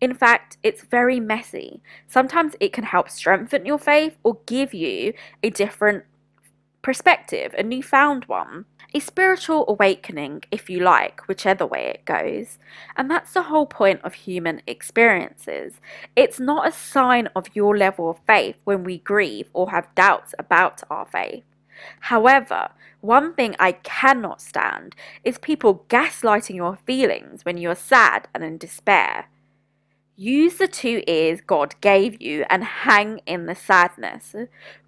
In fact, it's very messy. Sometimes it can help strengthen your faith or give you a different perspective, a newfound one a spiritual awakening, if you like, whichever way it goes. And that's the whole point of human experiences. It's not a sign of your level of faith when we grieve or have doubts about our faith. However, one thing I cannot stand is people gaslighting your feelings when you're sad and in despair. Use the two ears God gave you and hang in the sadness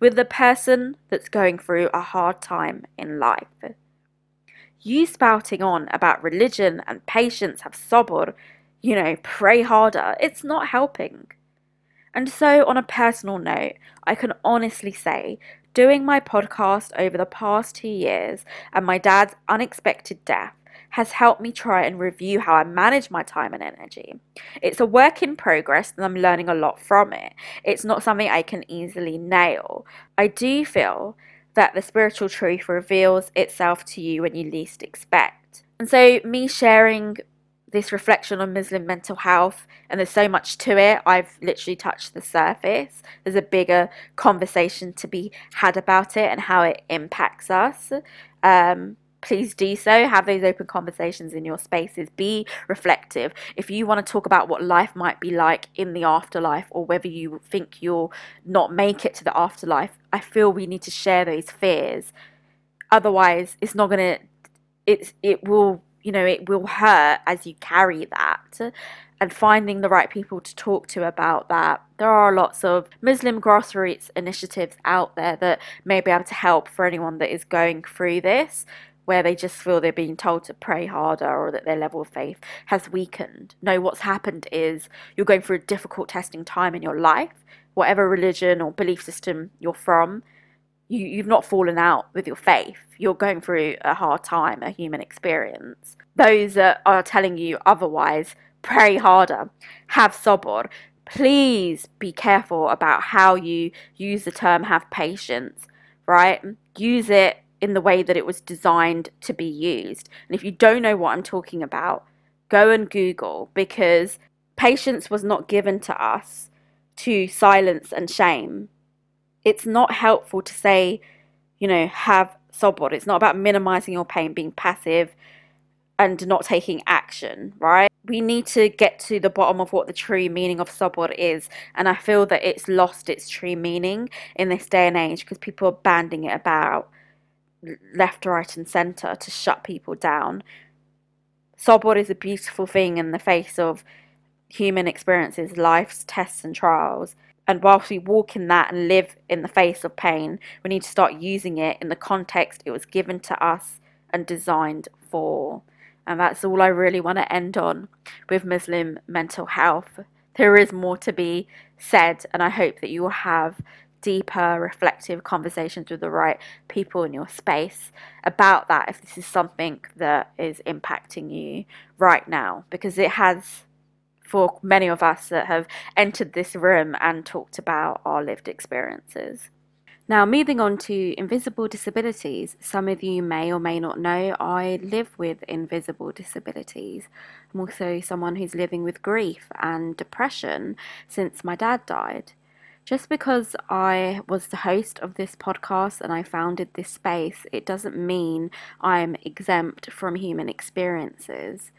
with the person that's going through a hard time in life. You spouting on about religion and patience have sabr, you know, pray harder, it's not helping. And so, on a personal note, I can honestly say, doing my podcast over the past two years and my dad's unexpected death has helped me try and review how I manage my time and energy. It's a work in progress and I'm learning a lot from it. It's not something I can easily nail. I do feel that the spiritual truth reveals itself to you when you least expect. And so, me sharing this reflection on Muslim mental health, and there's so much to it. I've literally touched the surface. There's a bigger conversation to be had about it and how it impacts us. Um, please do so. Have those open conversations in your spaces. Be reflective. If you want to talk about what life might be like in the afterlife or whether you think you'll not make it to the afterlife, I feel we need to share those fears. Otherwise, it's not going to, it's, it will you know, it will hurt as you carry that. And finding the right people to talk to about that. There are lots of Muslim grassroots initiatives out there that may be able to help for anyone that is going through this, where they just feel they're being told to pray harder or that their level of faith has weakened. No, what's happened is you're going through a difficult testing time in your life, whatever religion or belief system you're from you, you've not fallen out with your faith. You're going through a hard time, a human experience. Those that are telling you otherwise, pray harder, have sabr. Please be careful about how you use the term have patience, right? Use it in the way that it was designed to be used. And if you don't know what I'm talking about, go and Google because patience was not given to us to silence and shame it's not helpful to say, you know, have sabr. It's not about minimizing your pain, being passive and not taking action, right? We need to get to the bottom of what the true meaning of sabr is. And I feel that it's lost its true meaning in this day and age because people are banding it about left, right, and center to shut people down. Sabr is a beautiful thing in the face of human experiences, life's tests and trials. And whilst we walk in that and live in the face of pain, we need to start using it in the context it was given to us and designed for. And that's all I really want to end on with Muslim mental health. There is more to be said, and I hope that you will have deeper, reflective conversations with the right people in your space about that if this is something that is impacting you right now, because it has for many of us that have entered this room and talked about our lived experiences. Now, moving on to invisible disabilities, some of you may or may not know I live with invisible disabilities. I'm also someone who's living with grief and depression since my dad died. Just because I was the host of this podcast and I founded this space, it doesn't mean I'm exempt from human experiences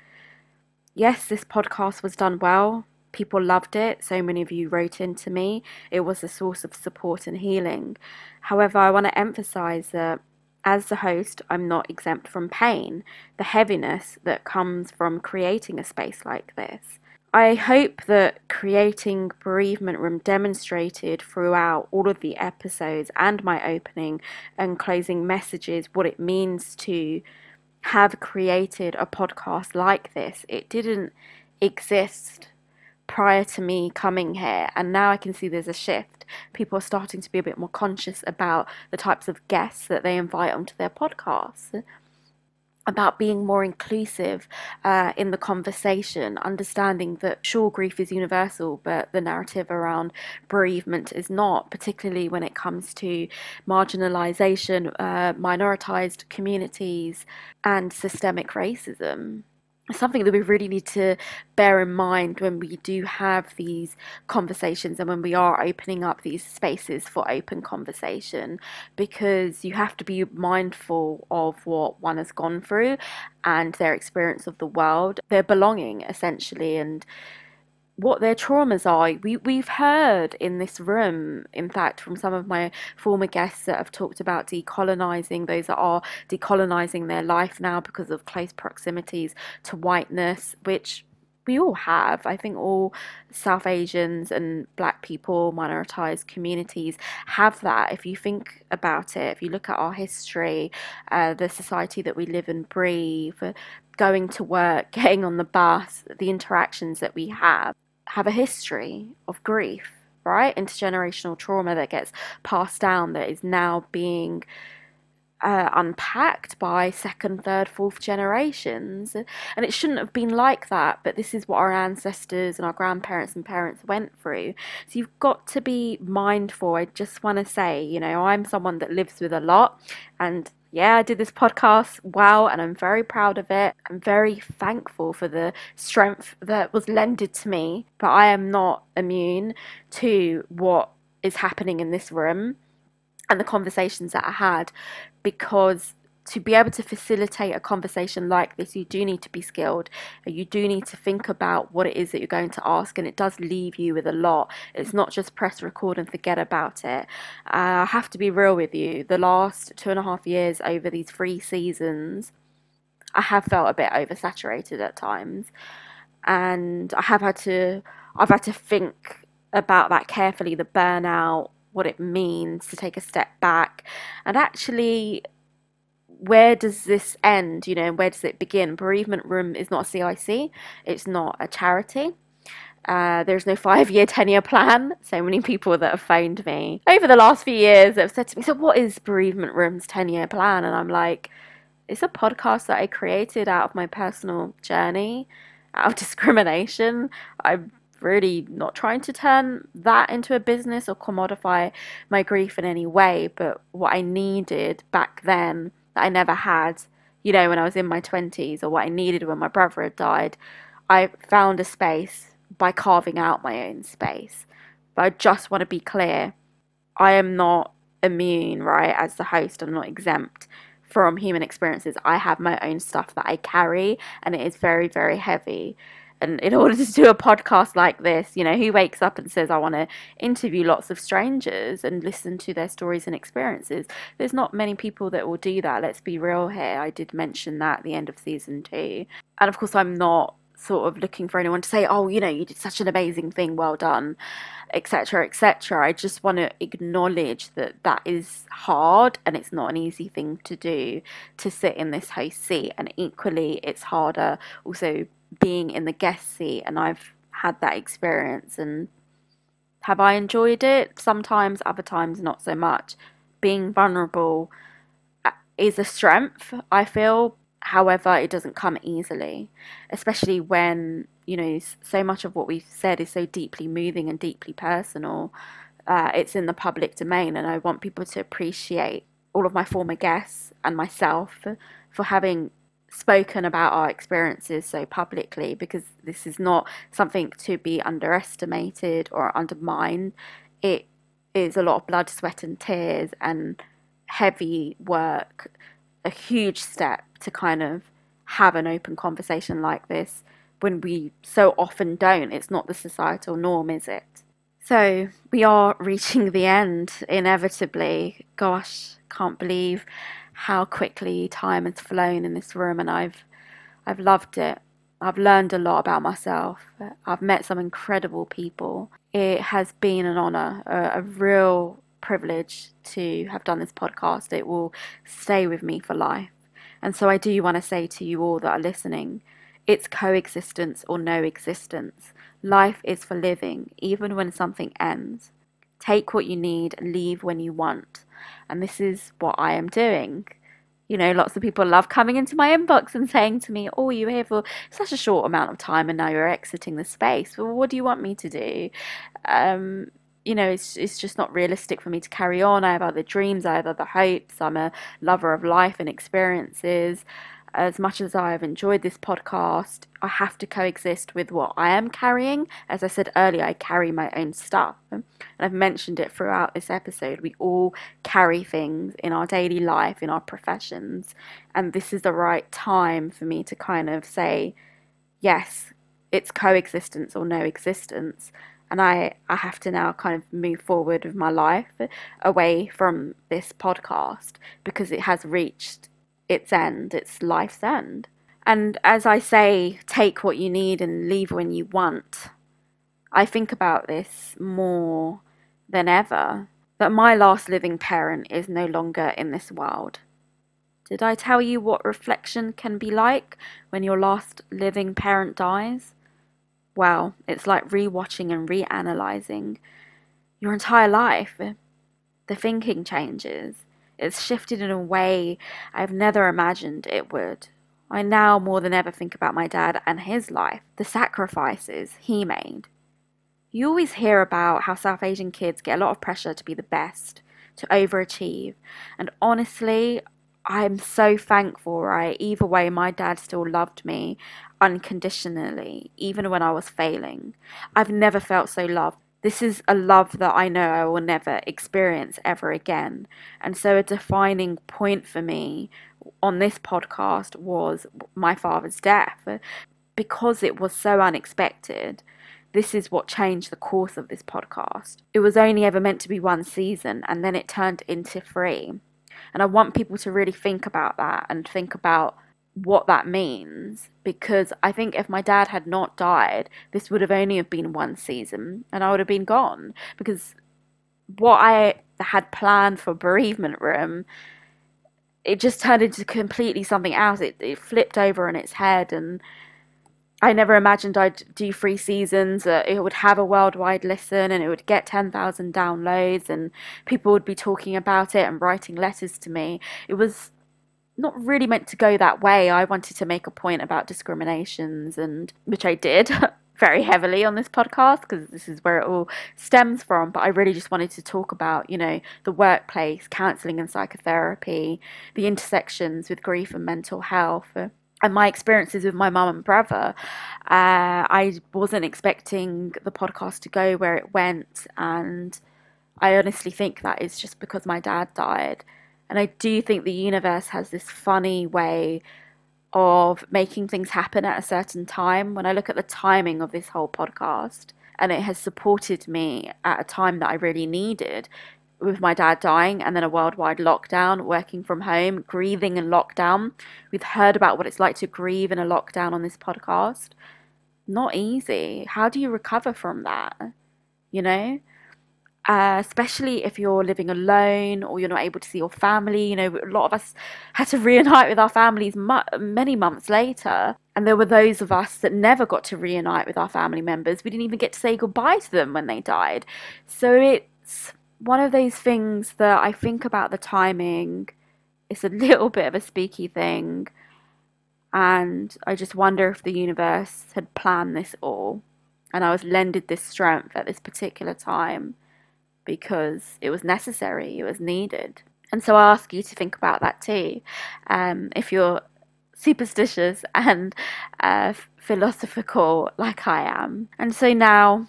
yes, this podcast was done well. People loved it. So many of you wrote into me. It was a source of support and healing. However, I want to emphasize that as the host, I'm not exempt from pain, the heaviness that comes from creating a space like this. I hope that creating Bereavement Room demonstrated throughout all of the episodes and my opening and closing messages what it means to have created a podcast like this. It didn't exist prior to me coming here, and now I can see there's a shift. People are starting to be a bit more conscious about the types of guests that they invite onto their podcasts about being more inclusive uh, in the conversation, understanding that sure, grief is universal, but the narrative around bereavement is not, particularly when it comes to marginalization, uh, minoritized communities, and systemic racism something that we really need to bear in mind when we do have these conversations and when we are opening up these spaces for open conversation because you have to be mindful of what one has gone through and their experience of the world. Their belonging essentially and what their traumas are. We we've heard in this room, in fact, from some of my former guests that have talked about decolonizing, those that are decolonizing their life now because of close proximities to whiteness, which we all have. I think all South Asians and black people, minoritized communities have that. If you think about it, if you look at our history, uh, the society that we live and breathe, going to work, <laughs> getting on the bus, the interactions that we have, have a history of grief, right? Intergenerational trauma that gets passed down that is now being uh, unpacked by second, third, fourth generations. And it shouldn't have been like that, but this is what our ancestors and our grandparents and parents went through. So you've got to be mindful. I just want to say, you know, I'm someone that lives with a lot, and yeah, I did this podcast wow, and I'm very proud of it. I'm very thankful for the strength that was lended to me, but I am not immune to what is happening in this room and the conversations that I had because to be able to facilitate a conversation like this, you do need to be skilled. You do need to think about what it is that you're going to ask, and it does leave you with a lot. It's not just press record and forget about it. Uh, I have to be real with you. The last two and a half years over these three seasons, I have felt a bit oversaturated at times, and I have had to. I've had to think about that carefully. The burnout, what it means to take a step back, and actually where does this end? You know, where does it begin? Bereavement Room is not a CIC, it's not a charity. Uh, there's no five year, <laughs> 10 year plan. So many people that have phoned me over the last few years have said to me, So, what is Bereavement Room's 10 year plan? And I'm like, It's a podcast that I created out of my personal journey, out of <laughs> discrimination. I'm really not trying to turn that into a business or commodify my grief in any way. But what I needed back then that I never had, you know, when I was in my 20s or what I needed when my brother had died, I found a space by carving out my own space. But I just want to be clear I am not immune, right, as the host, I'm not exempt from human experiences. I have my own stuff that I carry, and it is very, very heavy. And in order to do a podcast like this, you know, who wakes up and says, I want to interview lots of strangers and listen to their stories and experiences? There's not many people that will do that. Let's be real here. I did mention that at the end of season two. And of course, I'm not sort of looking for anyone to say, oh, you know, you did such an amazing thing, well done, etc., etc. I just want to acknowledge that that is hard and it's not an easy thing to do to sit in this host seat. And equally, it's harder also being in the guest seat and I've had that experience and have I enjoyed it? Sometimes, other times not so much. Being vulnerable uh, is a strength, I feel. However, it doesn't come easily, especially when, you know, so much of what we've said is so deeply moving and deeply personal. Uh, it's in the public domain, and I want people to appreciate all of my former guests and myself for having spoken about our experiences so publicly because this is not something to be underestimated or undermined. It is a lot of blood, sweat, and tears and heavy work, a huge step to kind of have an open conversation like this when we so often don't. It's not the societal norm, is it? So we are <laughs> reaching the end inevitably. Gosh, can't believe how quickly time has flown in this room and I've I've loved it. I've learned a lot about myself. I've met some incredible people. It has been an honor, a, a real privilege to have done this podcast. It will stay with me for life. And so I do want to say to you all that are listening, it's coexistence or no existence. Life is for living, even when something ends. Take what you need, leave when you want. And this is what I am doing. You know, lots of people love coming into my inbox and saying to me, Oh, you are here for such a short amount of time and now you're exiting the space. Well, what do you want me to do? Um, you know, it's it's just not realistic for me to carry on. I have other dreams, I have other hopes. I'm a lover of life and experiences as much as I have enjoyed this podcast, I have to coexist with what I am carrying. As I said earlier, I carry my own stuff. And I've mentioned it throughout this episode. We all carry things in our daily life, in our professions. And this is the right time for me to kind of say, yes, it's coexistence or no existence. And I, I have to now kind of move forward with my life away from this podcast because it has reached its end, its life's end. And as I say, take what you need and leave when you want, I think about this more than ever that my last living parent is no longer in this world. Did I tell you what reflection can be like when your last living parent dies? Well, it's like rewatching and reanalyzing your entire life. The thinking changes It's shifted in a way I've never imagined it would. I now more than ever think about my dad and his life, the sacrifices he made. You always hear about how South Asian kids get a lot of pressure to be the best, to overachieve, and honestly, I'm so thankful, right? Either way, my dad still loved me unconditionally, even when I was failing. I've never felt so loved. This is a love that I know I will never experience ever again. And so, a defining point for me on this podcast was my father's death. Because it was so unexpected, this is what changed the course of this podcast. It was only ever meant to be one season and then it turned into three. And I want people to really think about that and think about what that means because I think if my dad had not died, this would have only have been one season and I would have been gone because what I had planned for bereavement room it just turned into completely something else. It, it flipped over on its head, and I never imagined I'd do three seasons. Uh, it would have a worldwide listen, and it would get ten thousand downloads, and people would be talking about it and writing letters to me. It was not really meant to go that way. I wanted to make a point about discriminations, and which I did. <laughs> very heavily on this podcast because this is where it all stems from. But I really just wanted to talk about, you know, the workplace, counseling and psychotherapy, the intersections with grief and mental health. and my experiences with my mum and brother, uh, I wasn't expecting the podcast to go where it went. And I honestly think that is just because my dad died. And I do think the universe has this funny way of making things happen at a certain time. When I look at the timing of this whole podcast, and it has supported me at a time that I really needed with my dad dying and then a worldwide lockdown, working from home, grieving in lockdown. We've heard about what it's like to grieve in a lockdown on this podcast. Not easy. How do you recover from that? You know? Uh, especially if you're living alone or you're not able to see your family. You know, a lot of us had to <laughs> reunite with our families mu- many months later. And there were those of us that never got to reunite with our family members. We didn't even get to say goodbye to them when they died. So it's one of those things that I think about the timing. It's a <laughs> little bit of a spooky thing. And I just wonder if the universe had planned this all. And I was lended this strength at this particular time because it was necessary, it was needed. And so I ask you to think about that too. Um, if you're superstitious <laughs> and uh, philosophical like I am. And so now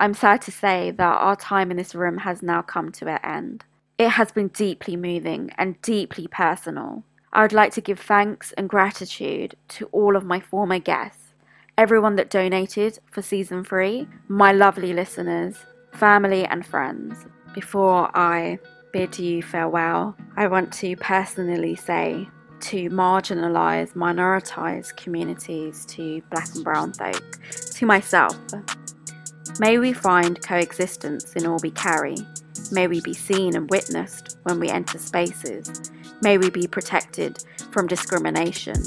I'm sad to say that our time in this room has now come to an end. It has been deeply moving and deeply personal. I would like to give thanks and gratitude to all of my former guests, everyone that donated for season three, my lovely listeners, family, and friends. Before I bid you farewell, I want to personally say to marginalised, minoritised communities, to black and brown folk, to myself, may we find coexistence in all we carry. May we be seen and witnessed when we enter spaces. May we be protected from discrimination.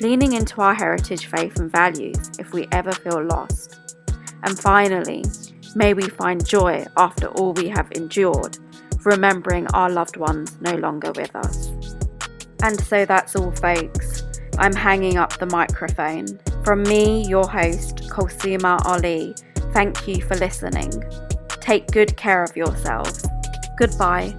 Leaning into our heritage, faith, and values if we ever feel lost. And finally, May we find joy after all we have endured, remembering our loved ones no longer with us. And so that's all, folks. I'm hanging up the microphone. From me, your host, Kulsuma Ali, thank you for listening. Take good care of yourselves. Goodbye.